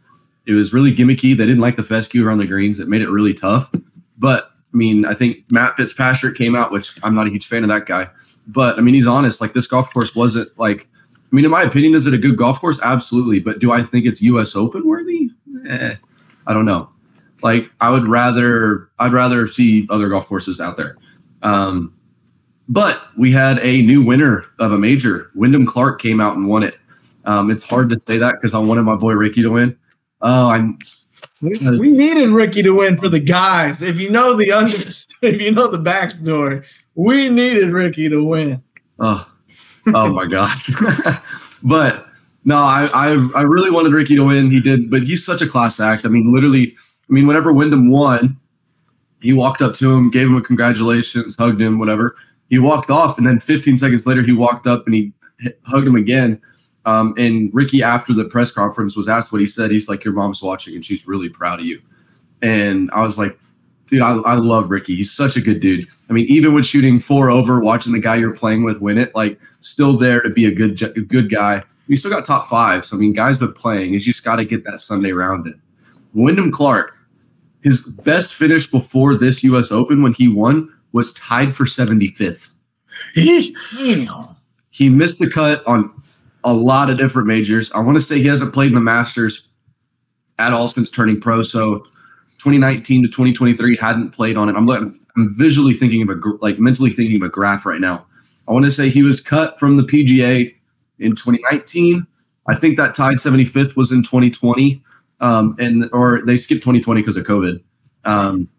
it was really gimmicky. They didn't like the fescue around the greens. It made it really tough. But I mean, I think Matt Fitzpatrick came out, which I'm not a huge fan of that guy. But I mean, he's honest. Like this golf course wasn't like. I mean, in my opinion, is it a good golf course? Absolutely. But do I think it's U.S. Open worthy? Eh, I don't know. Like I would rather I'd rather see other golf courses out there. Um, but we had a new winner of a major. Wyndham Clark came out and won it. Um, it's hard to say that because I wanted my boy Ricky to win. Oh, I'm We, we needed Ricky to win for the guys. If you know the under, if you know the backstory, we needed Ricky to win. Oh, oh my gosh. but no, I, I I really wanted Ricky to win. He did, but he's such a class act. I mean, literally, I mean, whenever Wyndham won, he walked up to him, gave him a congratulations, hugged him, whatever. He walked off, and then 15 seconds later, he walked up and he hugged him again. Um, and Ricky, after the press conference, was asked what he said. He's like, "Your mom's watching, and she's really proud of you." And I was like, "Dude, I, I love Ricky. He's such a good dude. I mean, even when shooting four over, watching the guy you're playing with win it, like, still there to be a good, a good guy. We still got top five. So I mean, guys been playing. He's just got to get that Sunday round in. Wyndham Clark, his best finish before this U.S. Open when he won was tied for 75th. He missed the cut on a lot of different majors. I want to say he hasn't played in the Masters at all since turning pro. So 2019 to 2023 hadn't played on it. I'm looking, I'm visually thinking of a like mentally thinking of a graph right now. I want to say he was cut from the PGA in 2019. I think that tied 75th was in 2020, um, and or they skipped 2020 because of COVID. Um,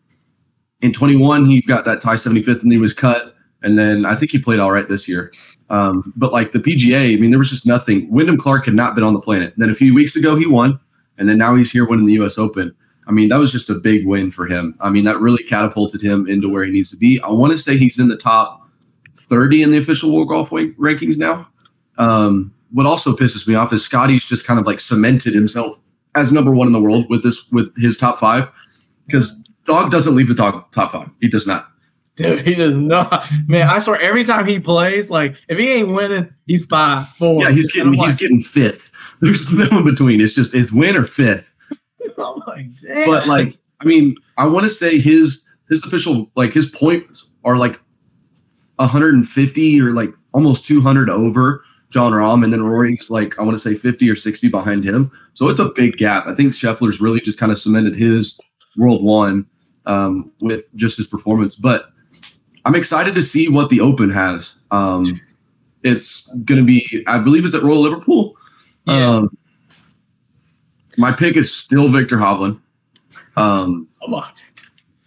in 21, he got that tie 75th, and he was cut. And then I think he played all right this year. Um, but like the PGA, I mean, there was just nothing. Wyndham Clark had not been on the planet. then a few weeks ago, he won, and then now he's here winning the U.S. Open. I mean, that was just a big win for him. I mean, that really catapulted him into where he needs to be. I want to say he's in the top 30 in the official World Golf rankings now. Um, what also pisses me off is Scotty's just kind of like cemented himself as number one in the world with this with his top five because Dog doesn't leave the top top five. He does not. Dude, he does not. Man, I swear, every time he plays, like if he ain't winning, he's five, four. Yeah, he's getting he's like, getting fifth. There's no in between. It's just it's win or fifth. Oh like, damn. But like, I mean, I want to say his his official like his points are like 150 or like almost 200 over Jon Rahm, and then Rory's like I want to say 50 or 60 behind him. So it's a big gap. I think Scheffler's really just kind of cemented his world one um, with just his performance. But I'm excited to see what the Open has. Um, it's going to be, I believe, it's at Royal Liverpool. Yeah. Um, my pick is still Viktor Hovland. Um, Come on.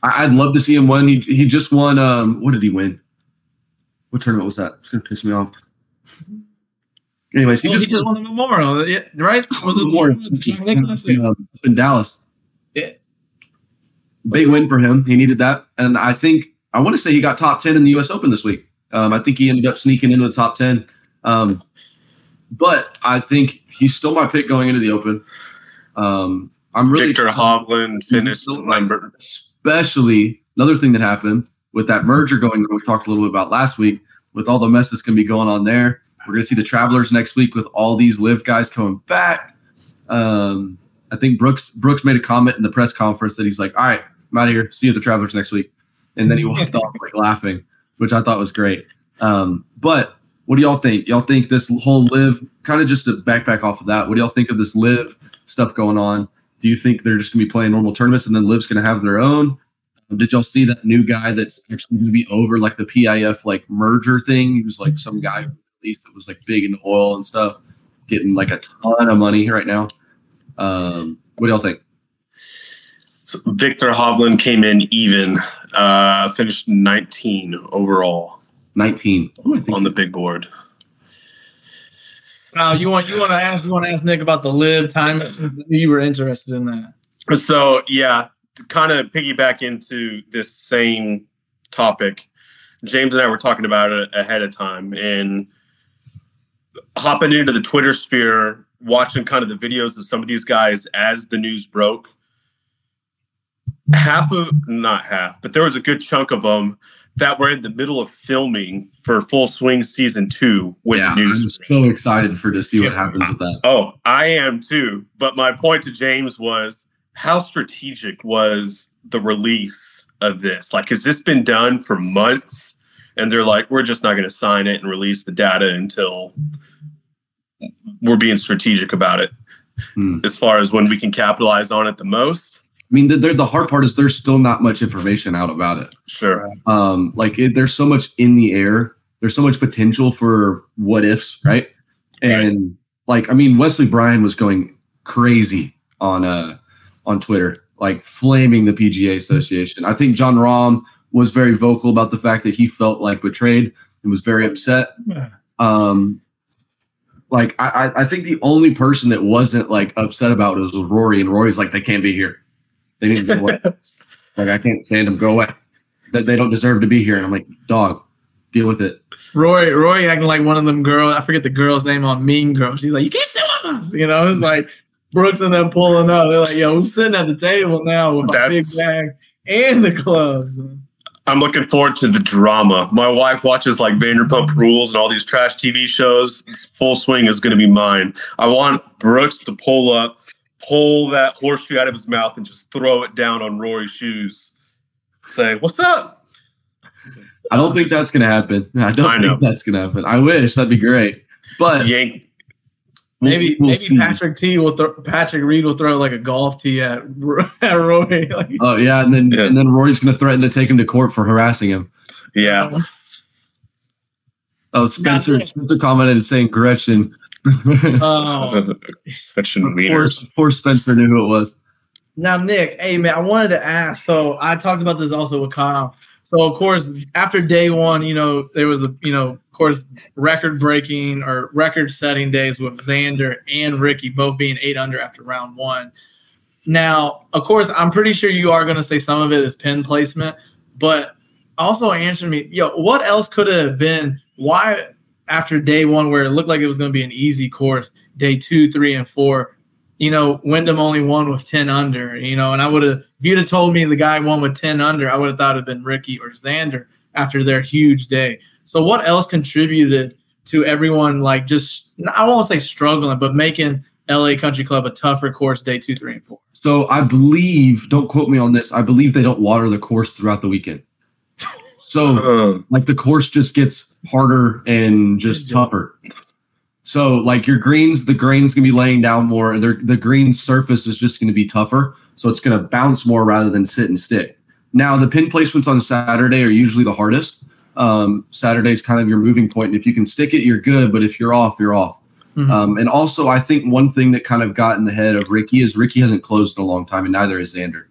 I, I'd love to see him win. He he just won. Um, what did he win? What tournament was that? It's gonna piss me off. Anyways, he Well, just, he just won the Memorial, yeah, right? Was it More. Jack Nicklaus? Um, in Dallas. Yeah. Big win for him. He needed that, and I think I want to say he got top ten in the U.S. Open this week. Um, I think he ended up sneaking into the top ten. Um, but I think he's still my pick going into the Open. Um, I'm really Viktor excited. Hovland He's finished number. especially another thing that happened with that merger going on we talked a little bit about last week with all the mess that's going to be going on there we're going to see the travelers next week with all these LIV guys coming back. Um, i think brooks brooks made a comment in the press conference that he's like all right i'm out of here. See you at the travelers next week. And then he walked off like laughing which i thought was great. Um, but what do y'all think? Y'all think this whole LIV kind of just to backpack off of that what do y'all think of this LIV stuff going on? Do you think they're just going to be playing normal tournaments and then LIV's going to have their own? did y'all see that new guy that's actually going to be over like the PIF like merger thing? He was like some guy least that was like big in oil and stuff, getting like a ton of money right now. Um, what do y'all think? So Viktor Hovland came in even, uh, finished 19 overall 19. Oh, on the big board. Kyle, you want you want to ask you want to ask Nick about the LIV time? You were interested in that. So yeah, to kind of piggyback into this same topic, James and I were talking about it ahead of time and hopping into the Twitter sphere, watching kind of the videos of some of these guys as the news broke. Half of not half, but there was a good chunk of them that were in the middle of filming for Full Swing season two when yeah, the I'm so excited for to see what happens with that. Oh, I am too. But my point to James was how strategic was the release of this? Like, has this been done for months? And they're like, we're just not going to sign it and release the data until we're being strategic about it Hmm. as far as when we can capitalize on it the most. I mean, the, the the hard part is there's still not much information out about it. Sure. um like it, there's so much in the air there's so much potential for what ifs right and like i mean wesley bryan was going crazy on uh on twitter like flaming the pga association i think john Rahm was very vocal about the fact that he felt like betrayed and was very upset um like I, I- I think the only person that wasn't like upset about it was Rory, and Rory's like, they can't be here. They need to go away. like I can't stand them. Go away. That they don't deserve to be here. And I'm like, dog, deal with it. Roy Roy acting like one of them girls. I forget the girl's name on Mean Girls. She's like, you can't sit with us. You know, it's like Brooks and them pulling up. They're like, yo, who's sitting at the table now with a big bag and the gloves? I'm looking forward to the drama. My wife watches like Vanderpump Rules and all these trash TV shows. This full swing is going to be mine. I want Brooks to pull up, pull that horseshoe out of his mouth, and just throw it down on Rory's shoes. Say, "What's up?" I don't think that's gonna happen. I don't I think that's gonna happen. I wish that'd be great. But Yank. Maybe we'll maybe see. Patrick T will throw Patrick Reed will throw like a golf tee at, at Roy. Like, Oh yeah, and then Yeah. and then Rory's gonna threaten to take him to court for harassing him. Yeah. Oh, Spencer Not Spencer commented saying Gretchen. oh. Gretchen poor, Wieners. poor Spencer knew who it was. Now, Nick, hey man, I wanted to ask. So I talked about this also with Kyle. So of course, after day one, you know, there was a you know, of course, record breaking or record setting days with Xander and Ricky both being eight under after round one. Now, of course, I'm pretty sure you are going to say some of it is pin placement, but also answer me, yo, what else could it have been? Why after day one, where it looked like it was going to be an easy course, day two, three, and four, you know, Wyndham only won with 10 under, you know, and I would have, if you'd have told me the guy won with 10 under, I would have thought it'd been Ricky or Xander after their huge day. So, what else contributed to everyone, like, just, I won't say struggling, but making LA Country Club a tougher course day two, three, and four? So I believe, don't quote me on this, I believe they don't water the course throughout the weekend. So Uh, like the course just gets harder and just tougher. So like your greens, the grain's gonna be laying down more. The the green surface is just gonna be tougher, so it's gonna bounce more rather than sit and stick. Now the pin placements on Saturday are usually the hardest. Um, Saturday is kind of your moving point, and if you can stick it, you're good. But if you're off, you're off. Mhm. Um, and also, I think one thing that kind of got in the head of Ricky is Ricky hasn't closed in a long time, and neither is Xander.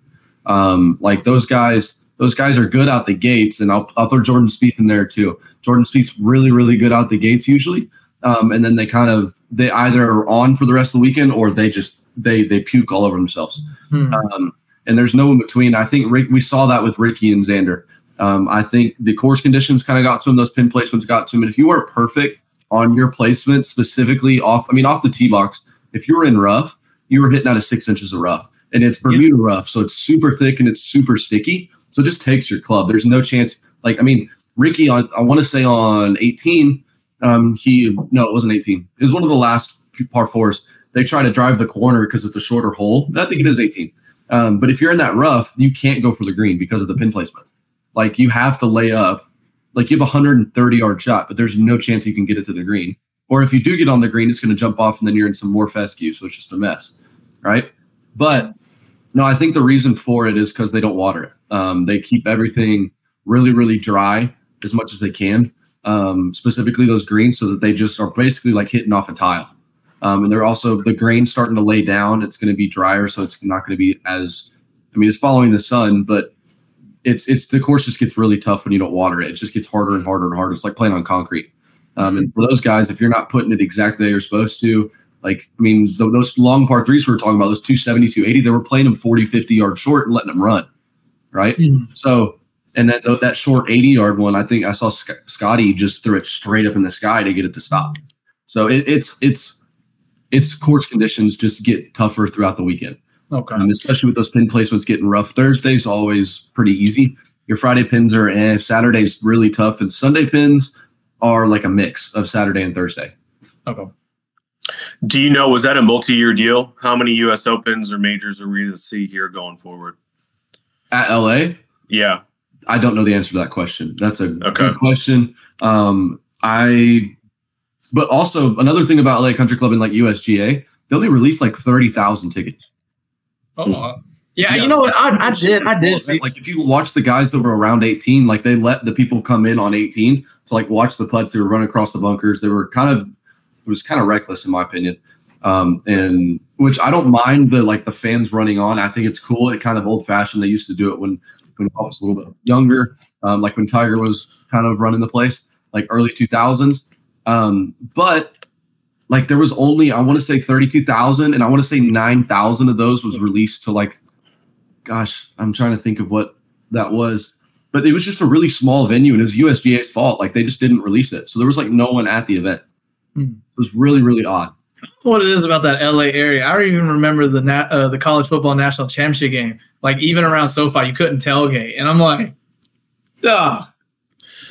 Um, like those guys, those guys are good out the gates, and I'll, I'll throw Jordan Spieth in there too. Jordan Spieth's really, really good out the gates usually, um, and then they kind of they either are on for the rest of the weekend or they just they they puke all over themselves. Hmm. Um, and there's no in between. I think Rick, we saw that with Ricky and Xander. Um, I think the course conditions kind of got to him. Those pin placements got to him. And if you weren't perfect on your placement, specifically off, I mean, off the tee box, if you were in rough, you were hitting out of six inches of rough. And it's Bermuda rough. So it's super thick and it's super sticky. So it just takes your club. There's no chance. Like, I mean, Ricky, on, I want to say on 18, um, he, no, it wasn't 18. It was one of the last par fours. They try to drive the corner because it's a shorter hole. I think it is 18. Um, but if you're in that rough, you can't go for the green because of the pin placements. Like you have to lay up. Like you have a 130 yard shot, but there's no chance you can get it to the green. Or if you do get on the green, it's going to jump off, and then you're in some more fescue. So it's just a mess, right? But No, I think the reason for it is because they don't water it. Um, they keep everything really, really dry as much as they can, um, specifically those greens, so that they just are basically like hitting off a tile. Um, and they're also the grain starting to lay down. It's going to be drier, so it's not going to be as. I mean, it's following the sun, but it's it's the course just gets really tough when you don't water it. It just gets harder and harder and harder. It's like playing on concrete. Um, and for those guys, if you're not putting it exactly how you're supposed to, like, I mean, th- those long par threes we were talking about, those 270, 280, they were playing them 40, 50 yards short and letting them run. Right. Mhm. So, and that, that short 80 yard one, I think I saw Sc- Scotty just threw it straight up in the sky to get it to stop. So it, it's, it's, it's course conditions just get tougher throughout the weekend. Okay. Um, especially with those pin placements getting rough. Thursday's always pretty easy. Your Friday pins are eh, Saturday's really tough, and Sunday pins are like a mix of Saturday and Thursday. Okay. Do you know was that a multi-year deal? How many U.S. Opens or majors are we going to see here going forward? At LA, Yeah. I don't know the answer to that question. That's a Okay. good question. Um, I, but also another thing about LA Country Club and like USGA, they only release like thirty thousand tickets. Oh, uh, yeah, You know what? I, I did. I did. See, Like if you watch the guys that were around 18, like they let the people come in on 18 to like watch the putts. They were running across the bunkers. They were kind of it was kind of reckless in my opinion. Um, and which I don't mind the like the fans running on. I think it's cool. It kind of old fashioned. They used to do it when when I was a little bit younger, um, like when Tiger was kind of running the place, like early 2000s. Um, but like there was only I want to say 32,000 and I want to say 9,000 of those was released to like gosh, I'm trying to think of what that was. But it was just a really small venue and it was USGA's fault. Like they just didn't release it. So there was like no one at the event. Hmm. It was really, really odd. what it is about that LA area. I don't even remember the na- uh, the college football national championship game. Like even around SoFi, you couldn't tailgate, and I'm like, duh,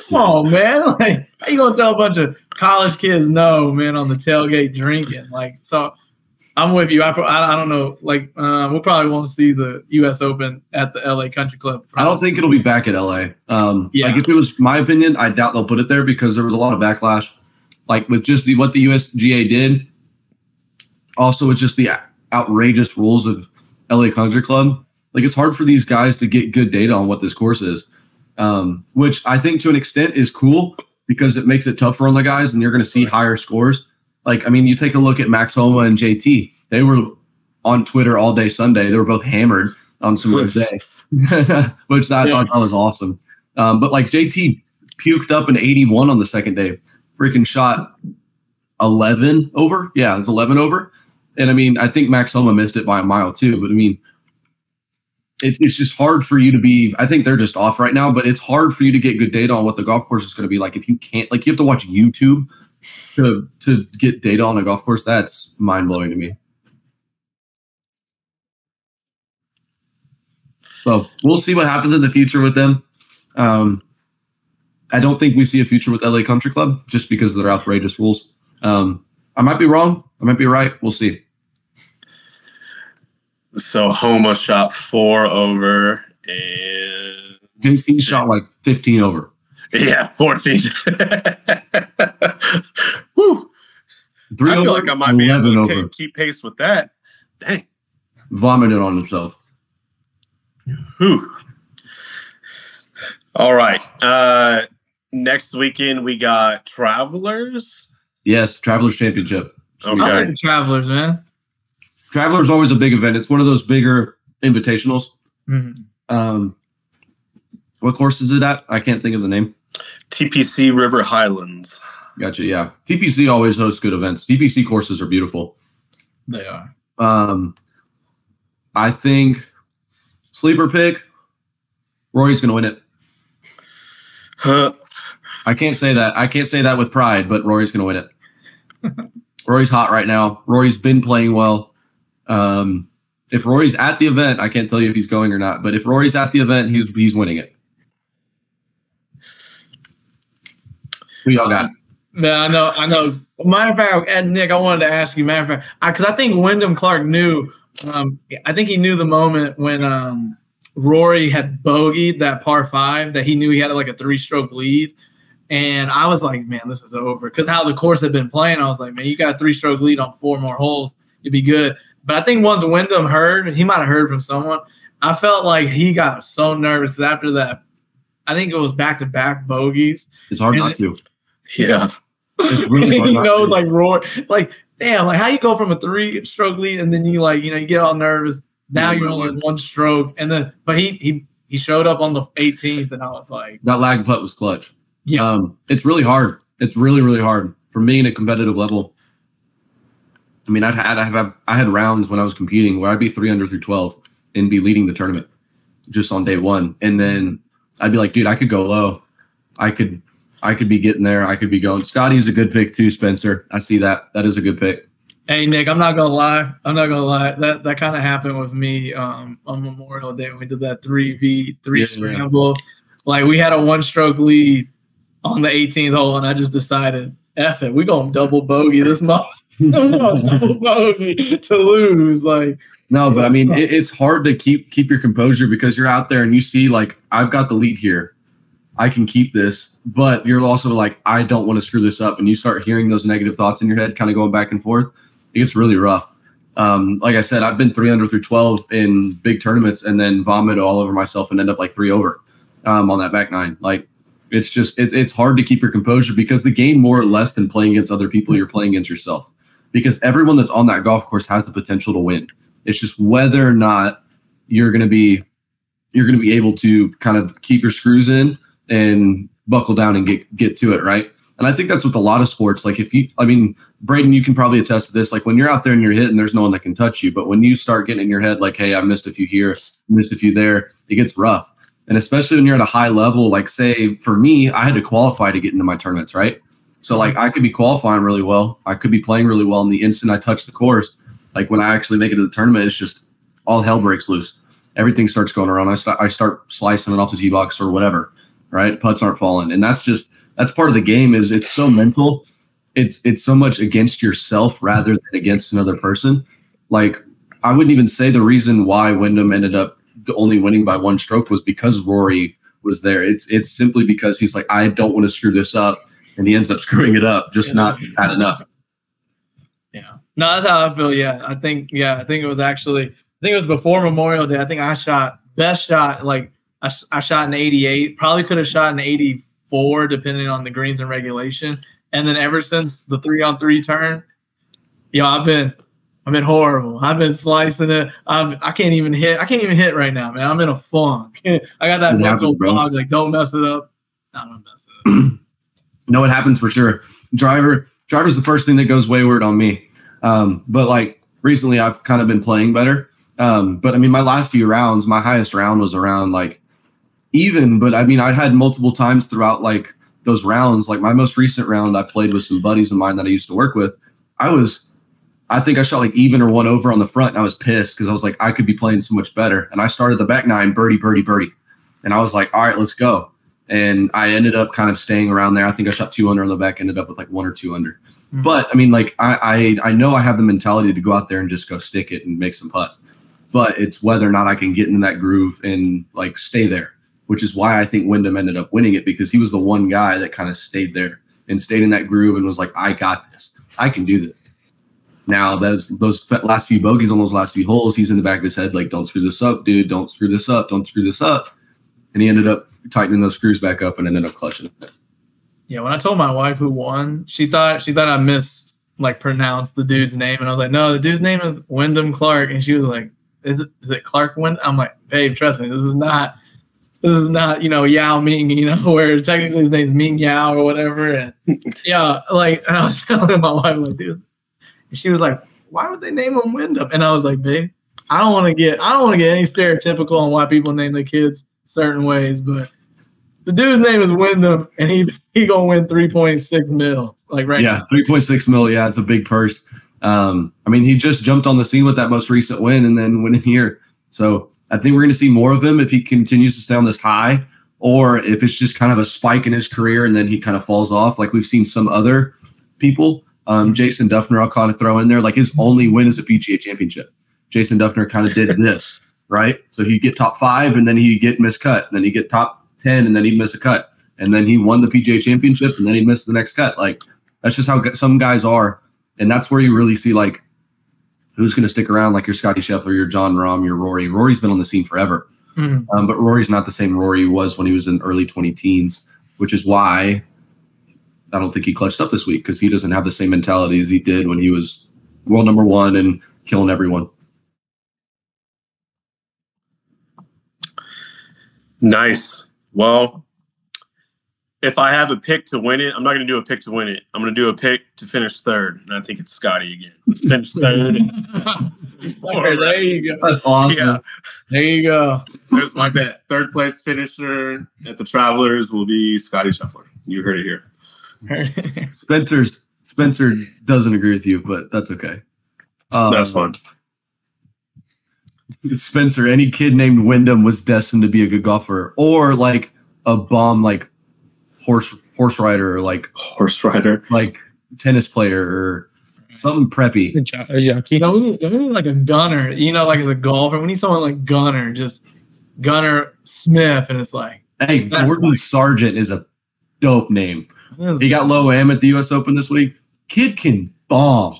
come on, man. Like, how you gonna tell a bunch of college kids no, man, on the tailgate drinking? Like, so I'm with you. I I, I don't know. Like, uh, we'll probably won't see the U.S. Open at the LA Country Club. I don't think it'll be back at LA. Um, Yeah. Like if it was my opinion, I doubt they'll put it there because there was a lot of backlash. Like with just the what the USGA did, also with just the outrageous rules of LA Country Club. Like it's hard for these guys to get good data on what this course is, um, which I think to an extent is cool because it makes it tougher on the guys, and you're going to see higher scores. Like I mean, you take a look at Max Homa and JT; they were on Twitter all day Sunday. They were both hammered on some day, which I Yeah. thought that was awesome. Um, but like JT puked up an 81 on the second day, freaking shot 11 over. Yeah, it's 11 over. And I mean, I think Max Homa missed it by a mile too. But I mean, it's it's just hard for you to be. I think they're just off right now, but it's hard for you to get good data on what the golf course is going to be like if you can't. Like you have to watch YouTube to to get data on a golf course. That's mind blowing to me. So we'll see what happens in the future with them. Um, I don't think we see a future with LA Country Club just because of their outrageous rules. Um, I might be wrong. I might be right. We'll see. So Homa shot four over and JT shot like 15 over. yeah, 14. Whew. Three I feel over, like I might be able to over. keep, keep pace with that. Dang. Vomited on himself. Whew. All right. Uh next weekend we got Travelers. Yes, Travelers Championship. I like the Travelers, man. Travelers always a big event. It's one of those bigger invitationals. Mhm. Um, what course is it at? I can't think of the name. TPC River Highlands. Gotcha. Yeah, TPC always hosts good events. TPC courses are beautiful. They are. Um, I think sleeper pick. Rory's going to win it. Huh. I can't say that. I can't say that with pride, but Rory's going to win it. Rory's hot right now. Rory's been playing well. Um, if Rory's at the event, I can't tell you if he's going or not. But if Rory's at the event, he's he's winning it. Who y'all got? Yeah, I know. I know. Matter of fact, and Nick, I wanted to ask you. Matter of fact, because I, think Wyndham Clark knew. Um, I think he knew the moment when um, Rory had bogeyed that par five that he knew he had like a three-stroke lead, and I was like, man, this is over. Because how the course had been playing, I was like, man, you got a three-stroke lead on four more holes, you'd be good. But I think once Wyndham heard, he might have heard from someone, I felt like he got so nervous after that. I think it was back to back bogeys. It's hard Is not it- to. Yeah. It's really hard he not knows to. like roar, like damn, like how you go from a three stroke lead and then you like you know you get all nervous. Now Yeah, you're right, only right. one stroke, and then but he he he showed up on the 18th, and I was like, That lag putt was clutch. yeah, Um, it's really hard. It's really, really hard for me in a competitive level. I mean, I'd had I have I had rounds when I was competing where I'd be three under through twelve and be leading the tournament just on day one, and then I'd be like, dude, I could go low. I could, I could be getting there. I could be going. Scotty's a good pick too, Spencer. I see that. That is a good pick. Hey Nick, I'm not gonna lie. I'm not gonna lie. That that kind of happened with me um, on Memorial Day when we did that three v three scramble. Like we had a one stroke lead on the 18th hole, and I just decided, F it, we gonna double bogey this month. We gonna double bogey to lose. Like No, but I mean, it, it's hard to keep keep your composure because you're out there and you see like I've got the lead here, I can keep this, but you're also like I don't want to screw this up, and you start hearing those negative thoughts in your head, kind of going back and forth. It gets really rough. Um, like I said, I've been three under through twelve in big tournaments, and then vomit all over myself and end up like three over um, on that back nine. Like it's just it, it's hard to keep your composure because the game more or less than playing against other people, you're playing against yourself. Because everyone that's on that golf course has the potential to win. It's just whether or not you're going to be you're going to be able to kind of keep your screws in and buckle down and get get to it, right? And I think that's with a lot of sports. Like if you, I mean, Brayden, you can probably attest to this. Like when you're out there and you're hitting, there's no one that can touch you. But when you start getting in your head, like, hey, I missed a few here, missed a few there, it gets rough. And especially when you're at a high level, like say for me, I had to qualify to get into my tournaments, right? So like I could be qualifying really well, I could be playing really well, and the instant I touch the course, like when I actually make it to the tournament, it's just all hell breaks loose. Everything starts going around. I start, I start slicing it off the tee box or whatever, right? Putts aren't falling, and that's just that's part of the game. Is it's so mental. It's it's so much against yourself rather than against another person. Like I wouldn't even say the reason why Wyndham ended up only winning by one stroke was because Rory was there. It's it's simply because he's like I don't want to screw this up, and he ends up screwing it up, just not had enough. Yeah. No, that's how I feel. Yeah. I think, yeah, I think it was actually, I think it was before Memorial Day. I think I shot best shot, like I, I shot an 88, probably could have shot an 84, depending on the greens and regulation. And then ever since the three on three turn, yo, I've been, I've been horrible. I've been slicing it. I'm, I can't even hit. I can't even hit right now, man. I'm in a funk. I got that mental happens, block. Like, don't mess it up. I'm gonna mess it up. No, it happens for sure. Driver, driver's the first thing that goes wayward on me. Um, but like recently, I've kind of been playing better. Um, but I mean, my last few rounds, my highest round was around like even. But I mean, I had multiple times throughout like those rounds. Like my most recent round, I played with some buddies of mine that I used to work with. I was, I think I shot like even or one over on the front, and I was pissed because I was like, I could be playing so much better. And I started the back nine, birdie, birdie, birdie, and I was like, all right, let's go. And I ended up kind of staying around there. I think I shot two under on the back, ended up with like one or two under. Mhm. But I mean, like I, I I know I have the mentality to go out there and just go stick it and make some putts. But it's whether or not I can get in that groove and like stay there, which is why I think Wyndham ended up winning it because he was the one guy that kind of stayed there and stayed in that groove and was like, I got this. I can do this. Now those those last few bogeys on those last few holes, he's in the back of his head like, "Don't screw this up, dude. Don't screw this up. Don't screw this up." And he ended up tightening those screws back up and ended up clutching. Yeah, when I told my wife who won, she thought she thought I mis like pronounced the dude's name, and I was like, "No, the dude's name is Wyndham Clark," and she was like, "Is it is it Clark Wyndham?" I'm like, "Babe, trust me, this is not this is not you know Yao Ming, you know, where technically his name's Ming Yao or whatever." And yeah, like and I was telling my wife like, "Dude," and she was like, "Why would they name him Wyndham?" And I was like, "Babe, I don't want to get I don't want to get any stereotypical on why people name their kids certain ways, but." The dude's name is Wyndham, and he he gonna win three point six mil. Like right yeah, three point six mil. Yeah, it's a big purse. Um, I mean, he just jumped on the scene with that most recent win and then went in here. So I think we're to see more of him if he continues to stay on this high, or if it's just kind of a spike in his career and then he kind of falls off, like we've seen some other people. Um, Jason Dufner, I'll kind of throw in there. Like his only win is a PGA championship. Jason Dufner kind of did this, right? So he'd get top five and then he'd get miscut, and then he'd get top 10 and then he'd miss a cut. And then he won the PGA championship and then he'd miss the next cut. Like that's just how some guys are. And that's where you really see like who's going to stick around like your Scotty Scheffler, your Jon Rahm, your Rory. Rory's been on the scene forever. Mhm. Um, but Rory's not the same Rory he was when he was in early 20 teens, which is why I don't think he clutched up this week because he doesn't have the same mentality as he did when he was world number one and killing everyone. Nice. Well, if I have a pick to win it, I'm not going to do a pick to win it. I'm going to do a pick to finish third, and I think it's Scotty again. Finish third. Okay, there you go. That's awesome. Yeah, There you go. there's my bet. Third place finisher at the Travelers will be Scotty Scheffler. You heard it here. Spencer's Spencer doesn't agree with you, but that's okay. Um, That's fun. Spencer, any kid named Wyndham was destined to be a good golfer, or like a bomb, like horse horse rider, or like Horse rider. like tennis player, or something preppy. A jo- a jockey. No, we need, we need like a gunner. You know, like as a golfer, we need someone like Gunner, just Gunner Smith, and it's like Hey, Gordon fine. Sargent is a dope name. He got low am at the U.S. Open this week. Kid can bomb.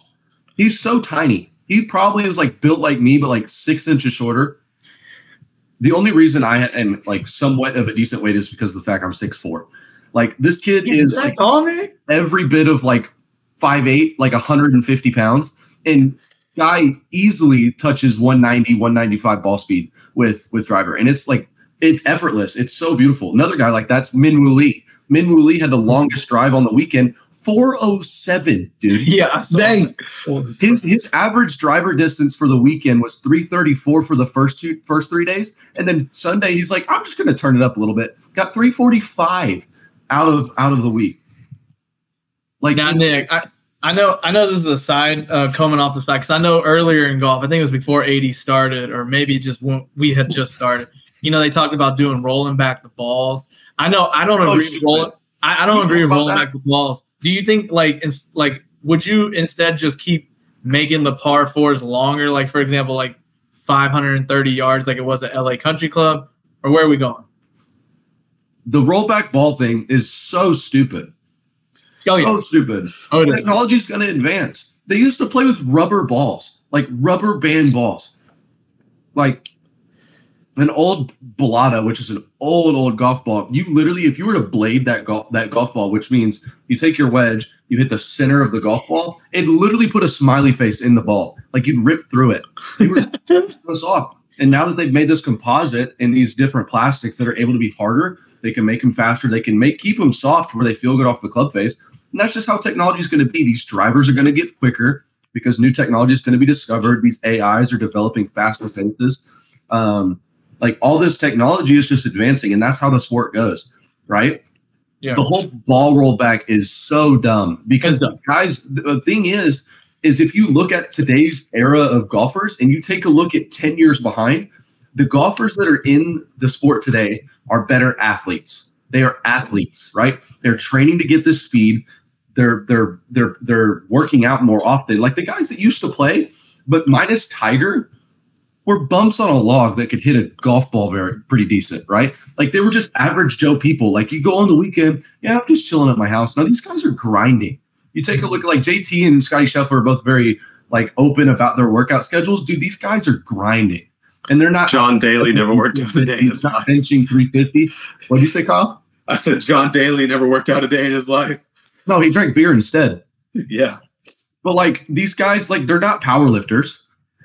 He's so tiny. He probably is like built like me, but like six inches shorter. The only reason I am like somewhat of a decent weight is because of the fact I'm six four. Like this kid is like tall, Nick? every bit of like five eight, like 150 pounds, and guy easily touches 190, 195 ball speed with with driver, and it's like it's effortless. It's so beautiful. Another guy like that's Minwoo Lee. Minwoo Lee had the longest drive on the weekend, 407, dude. Yeah, Dang. His his average driver distance for the weekend was 334 for the first two first three days, and then Sunday he's like, I'm just gonna turn it up a little bit. Got 345 out of out of the week. Like Now, Nick, I, I know, I know this is a side uh, coming off the side because I know earlier in golf, I think it was before 80 started, or maybe just when we had just started. You know, they talked about doing rolling back the balls. I know, I don't Oh, agree with rolling. I, I don't You agree with about rolling that? back the balls. Do you think like, ins- like, would you instead just keep making the par fours longer? Like, for example, like 530 yards, like it was at LA Country Club, or where are we going? the rollback ball thing is so stupid. Oh so stupid. oh, it is. Technology is going to advance. They used to play with rubber balls, like rubber band balls, like an old balata, which is an old old golf ball. You literally, if you were to blade that golf that golf ball, which means you take your wedge, you hit the center of the golf ball, and literally put a smiley face in the ball, like you'd rip through it. They were so soft. And now that they've made this composite and these different plastics that are able to be harder, they can make them faster. They can make keep them soft where they feel good off the club face. And that's just how technology is going to be. These drivers are going to get quicker because new technology is going to be discovered. These AIs are developing faster fences. Um, like all this technology is just advancing, and that's how the sport goes, right? Yeah. The whole ball rollback is so dumb because the guys, the thing is, is if you look at today's era of golfers and you take a look at 10 years behind, the golfers that are in the sport today are better athletes. They are athletes, right? They're training to get this speed. They're they're they're they're working out more often. Like the guys that used to play, but minus Tiger, were bumps on a log that could hit a golf ball very pretty decent, right? Like they were just average Joe people. Like you go on the weekend, yeah, I'm just chilling at my house. Now these guys are grinding. You take a look at like JT and Scotty Scheffler are both very like open about their workout schedules. Dude, these guys are grinding. And they're not John Daly never worked out a day in his He's not life. benching 350. What'd you say, Kyle? I said John Daly never worked out a day in his life. No, he drank beer instead. Yeah. But like these guys, like they're not power lifters.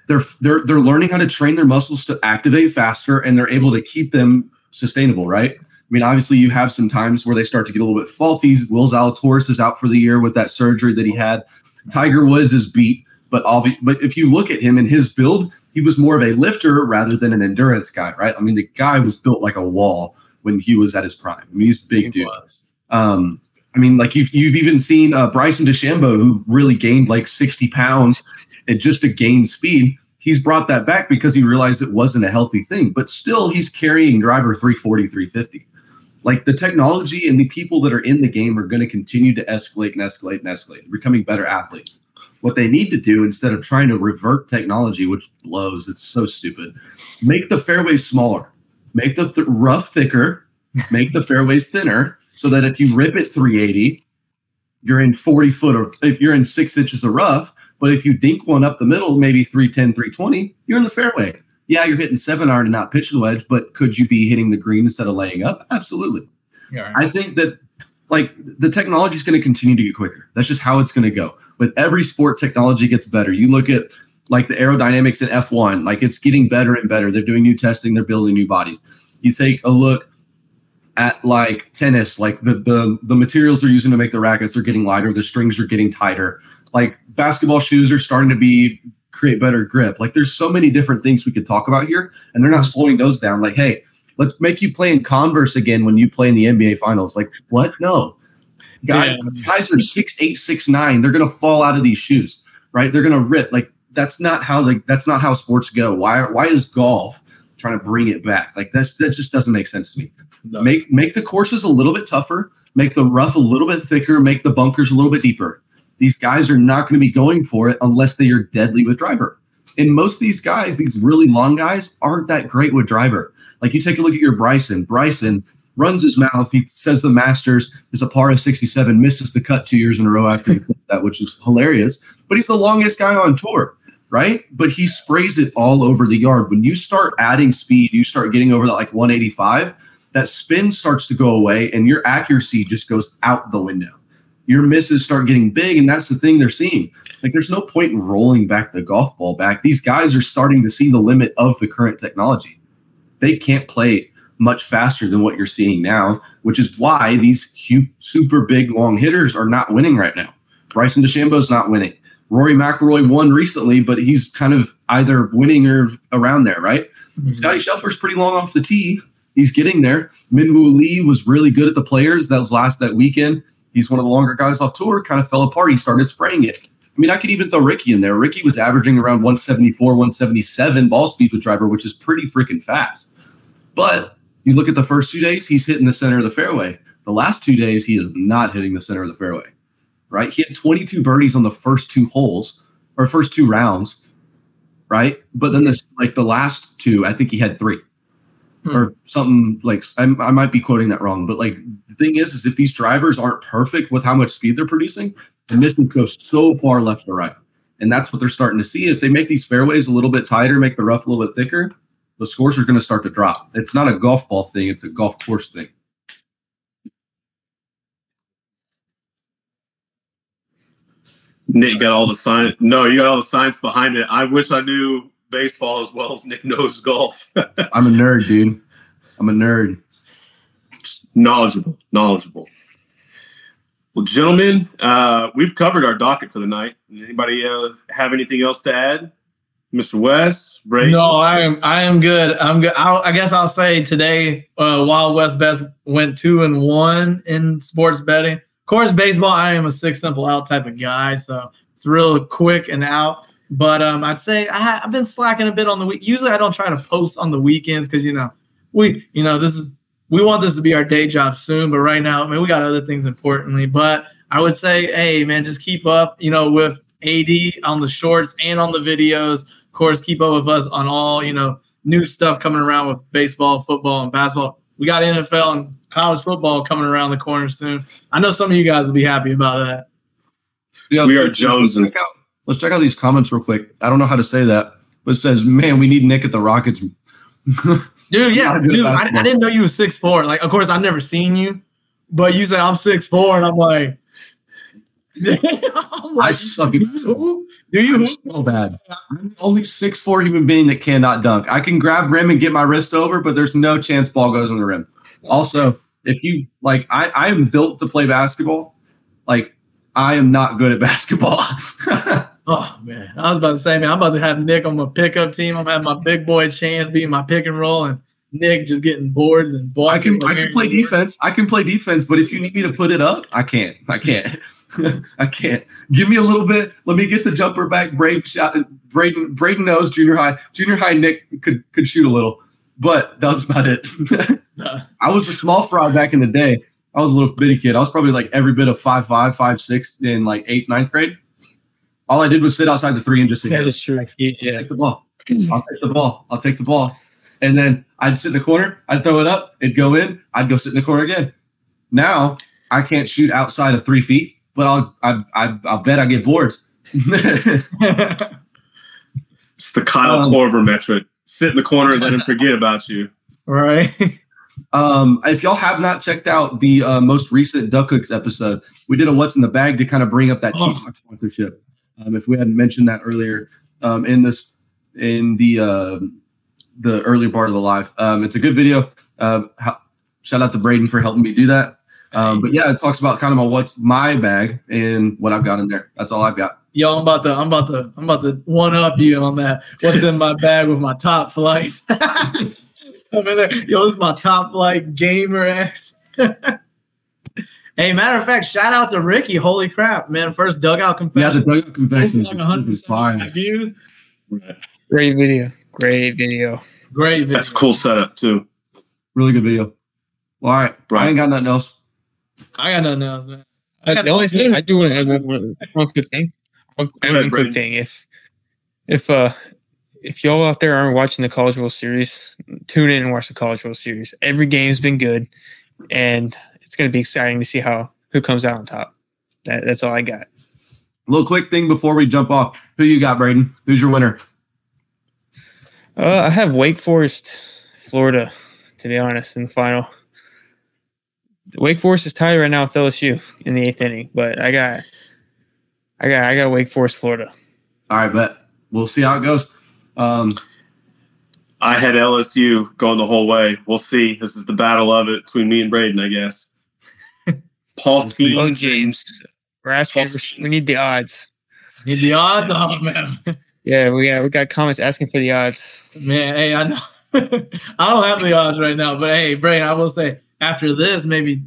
They're they're they're learning how to train their muscles to activate faster, and they're able to keep them sustainable, right? I mean, obviously, you have some times where they start to get a little bit faulty. Will Zalatoris is out for the year with that surgery that he had. Tiger Woods is beat, but obvi- but if you look at him and his build, he was more of a lifter rather than an endurance guy, right? I mean, the guy was built like a wall when he was at his prime. I mean, he's a big dude. Um, I mean, like you've you've even seen uh, Bryson DeChambeau, who really gained like sixty pounds, and just to gain speed, he's brought that back because he realized it wasn't a healthy thing. But still, he's carrying driver 340, 350. Like the technology and the people that are in the game are going to continue to escalate and escalate and escalate, becoming better athletes. What they need to do instead of trying to revert technology, which blows, it's so stupid, make the fairways smaller, make the th- rough thicker, make the fairways thinner, so that if you rip it 380, you're in 40 foot or if you're in six inches of rough, But if you dink one up the middle, maybe 310, 320, you're in the fairway. Yeah, you're hitting seven iron and not pitching wedge, but could you be hitting the green instead of laying up? Absolutely. Yeah. I think that like the technology is going to continue to get quicker. That's just how it's going to go. With every sport, technology gets better. You look at like the aerodynamics in F1, like it's getting better and better. They're doing new testing, they're building new bodies. You take a look at like tennis, like the the the materials they're using to make the rackets are getting lighter, the strings are getting tighter. Like basketball shoes are starting to be create better grip. Like there's so many different things we could talk about here, and they're not mm-hmm. slowing those down. Like, hey, let's make you play in Converse again when you play in the NBA Finals. Like, what? No, guys, guys are six eight, six nine. They're gonna fall out of these shoes, right? They're gonna rip. Like that's not how like that's not how sports go. Why why is golf trying to bring it back? Like that's that just doesn't make sense to me. No. Make make the courses a little bit tougher, make the rough a little bit thicker, make the bunkers a little bit deeper. These guys are not going to be going for it unless they are deadly with driver. And most of these guys, these really long guys, aren't that great with driver. Like you take a look at your Bryson. Bryson runs his mouth. He says the Masters is a par of 67, misses the cut two years in a row after he that, which is hilarious. But he's the longest guy on tour, right? But he sprays it all over the yard. When you start adding speed, you start getting over that like 185, that spin starts to go away and your accuracy just goes out the window. Your misses start getting big, and that's the thing they're seeing. Like, there's no point in rolling back the golf ball back. These guys are starting to see the limit of the current technology. They can't play much faster than what you're seeing now, which is why these hu- super big long hitters are not winning right now. Bryson DeChambeau's not winning. Rory McIlroy won recently, but he's kind of either winning or around there, right? Mm-hmm. Scotty Scheffler's pretty long off the tee. He's getting there. Minwoo Lee was really good at the players. That was last that weekend. He's one of the longer guys off tour. Kind of fell apart. He started spraying it. I mean, I could even throw Ricky in there. Ricky was averaging around 174, 177 ball speed with driver, which is pretty freaking fast. But you look at the first two days, he's hitting the center of the fairway. The last two days, he is not hitting the center of the fairway. Right? He had 22 birdies on the first two holes or first two rounds. Right? But then this, like the last two, I think he had three Hmm. or something like I, I might be quoting that wrong, but like the thing is, is if these drivers aren't perfect with how much speed they're producing, the misses go so far left or right, and that's what they're starting to see. If they make these fairways a little bit tighter, make the rough a little bit thicker, the scores are going to start to drop. It's not a golf ball thing; it's a golf course thing. Nick got all the science. No, you got all the science behind it. I wish I knew baseball as well as Nick knows golf. I'm a nerd, dude. I'm a nerd. knowledgeable, knowledgeable. Well, gentlemen, uh, we've covered our docket for the night. Anybody uh, have anything else to add? Mr. West, Brady? No, I am. I am good. I'm good. I'll, I guess I'll say today, uh, Wild West Bets went two and one in sports betting. Of course, baseball. I am a six simple out type of guy, so it's real quick and out. But um, I'd say I, I've been slacking a bit on the week. Usually, I don't try to post on the weekends because you know we, you know, this is we want this to be our day job soon. But right now, I mean, we got other things importantly. But I would say, hey, man, just keep up. You know, with AD on the shorts and on the videos. Of course, keep up with us on all you know new stuff coming around with baseball, football, and basketball. We got NFL and college football coming around the corner soon. I know some of you guys will be happy about that. Yeah, We are let's- jonesing. Let's check, out, let's check out these comments real quick. I don't know how to say that, but it says, "Man, we need Nick at the Rockets." Dude, yeah, dude, I. I didn't know you were six four. Like, of course, I've never seen you, but you said I'm six four, and I'm like, I'm I suck at basketball. Do you? I'm so bad. I'm the only six four human being that cannot dunk. I can grab rim and get my wrist over, but there's no chance ball goes on the rim. Also, if you like, I I am built to play basketball. Like I am not good at basketball. Oh man, I was about to say, man, I'm about to have Nick on my pickup team. I'm having my big boy chance being my pick and roll, and Nick just getting boards and I can. I can play defense. I can play defense, but if you need me to put it up, I can't. I can't. I can't. Give me a little bit. Let me get the jumper back. Brayden shot. Brayden Brayden knows junior high. Junior high Nick could could shoot a little, but that was about it. I was a small fry back in the day. I was a little bitty kid. I was probably like every bit of five five, five six in like eighth, ninth grade. All I did was sit outside the three and just say, That is true. Yeah. take the ball. I'll take the ball. I'll take the ball. And then I'd sit in the corner. I'd throw it up. It'd go in. I'd go sit in the corner again. Now I can't shoot outside of three feet, but I'll I, I I'll bet I get boards. It's the Kyle Um, Korver metric. Sit in the corner and let him forget about you. right. Um, if y'all have not checked out the uh, most recent Duck Hooks episode, we did a What's in the Bag to kind of bring up that Oh. T-Box sponsorship. Um, if we hadn't mentioned that earlier um, in this in the uh, the earlier part of the live, um, it's a good video. Um, how, shout out to Brayden for helping me do that. Um, but yeah, it talks about kind of my what's my bag and what I've got in there. That's all I've got. Yo, I'm about to, I'm about to, I'm about to one up you on that. What's in my bag with my Top Flite? I'm in there. Yo, this is my top flight gamer X. hey, matter of fact, shout out to Ricky. Holy crap, man! First dugout confession. Yeah, the confession. dugout convention Like 175 is fire. views. Great video. Great video. Great video. That's a cool setup too. Really good video. Well, all right, I ain't got nothing else. I got nothing else, man. Uh, the only thing I do want to add one, one, one quick thing. One, Go ahead, one quick thing. If if uh if y'all out there aren't watching the College World Series, tune in and watch the College World Series. Every game's been good, and it's going to be exciting to see how who comes out on top. That, that's all I got. A little quick thing before we jump off. Who you got, Brayden? Who's your winner? Uh, I have Wake Forest, Florida, to be honest, in the final. Wake Forest is tied right now with LSU in the eighth inning, but I got, I got, I got Wake Forest, Florida. All right, but We'll see how it goes. Um, I had LSU going the whole way. We'll see. This is the battle of it between me and Brayden, I guess. Paul Oh, James, we're asking. for. We need the odds. Need the odds on, man. Yeah, we got we got comments asking for the odds. Man, hey, I know. I don't have the odds right now, but hey, Brain, I will say after this, maybe,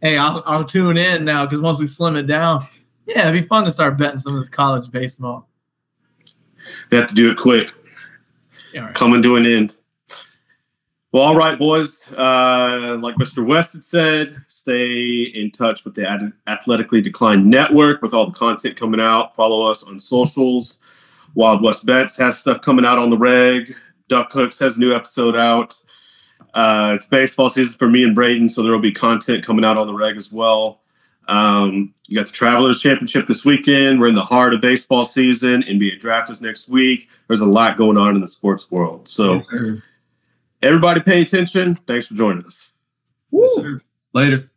hey, I'll, I'll tune in now because once we slim it down, yeah, it'd be fun to start betting some of this college baseball. They have to do it quick. Yeah, all right. coming to an end. Well, all right, boys. Uh, like Mr. West had said, stay in touch with the Athletically Declined Network with all the content coming out. Follow us on socials. Wild West Bets has stuff coming out on the reg. Duck Hooks has a new episode out. Uh, it's baseball season for me and Brayden, so there will be content coming out on the reg as well. Um, you got the Travelers Championship this weekend. We're in the heart of baseball season. NBA draft is next week. There's a lot going on in the sports world. So, everybody pay attention. Thanks for joining us. Later.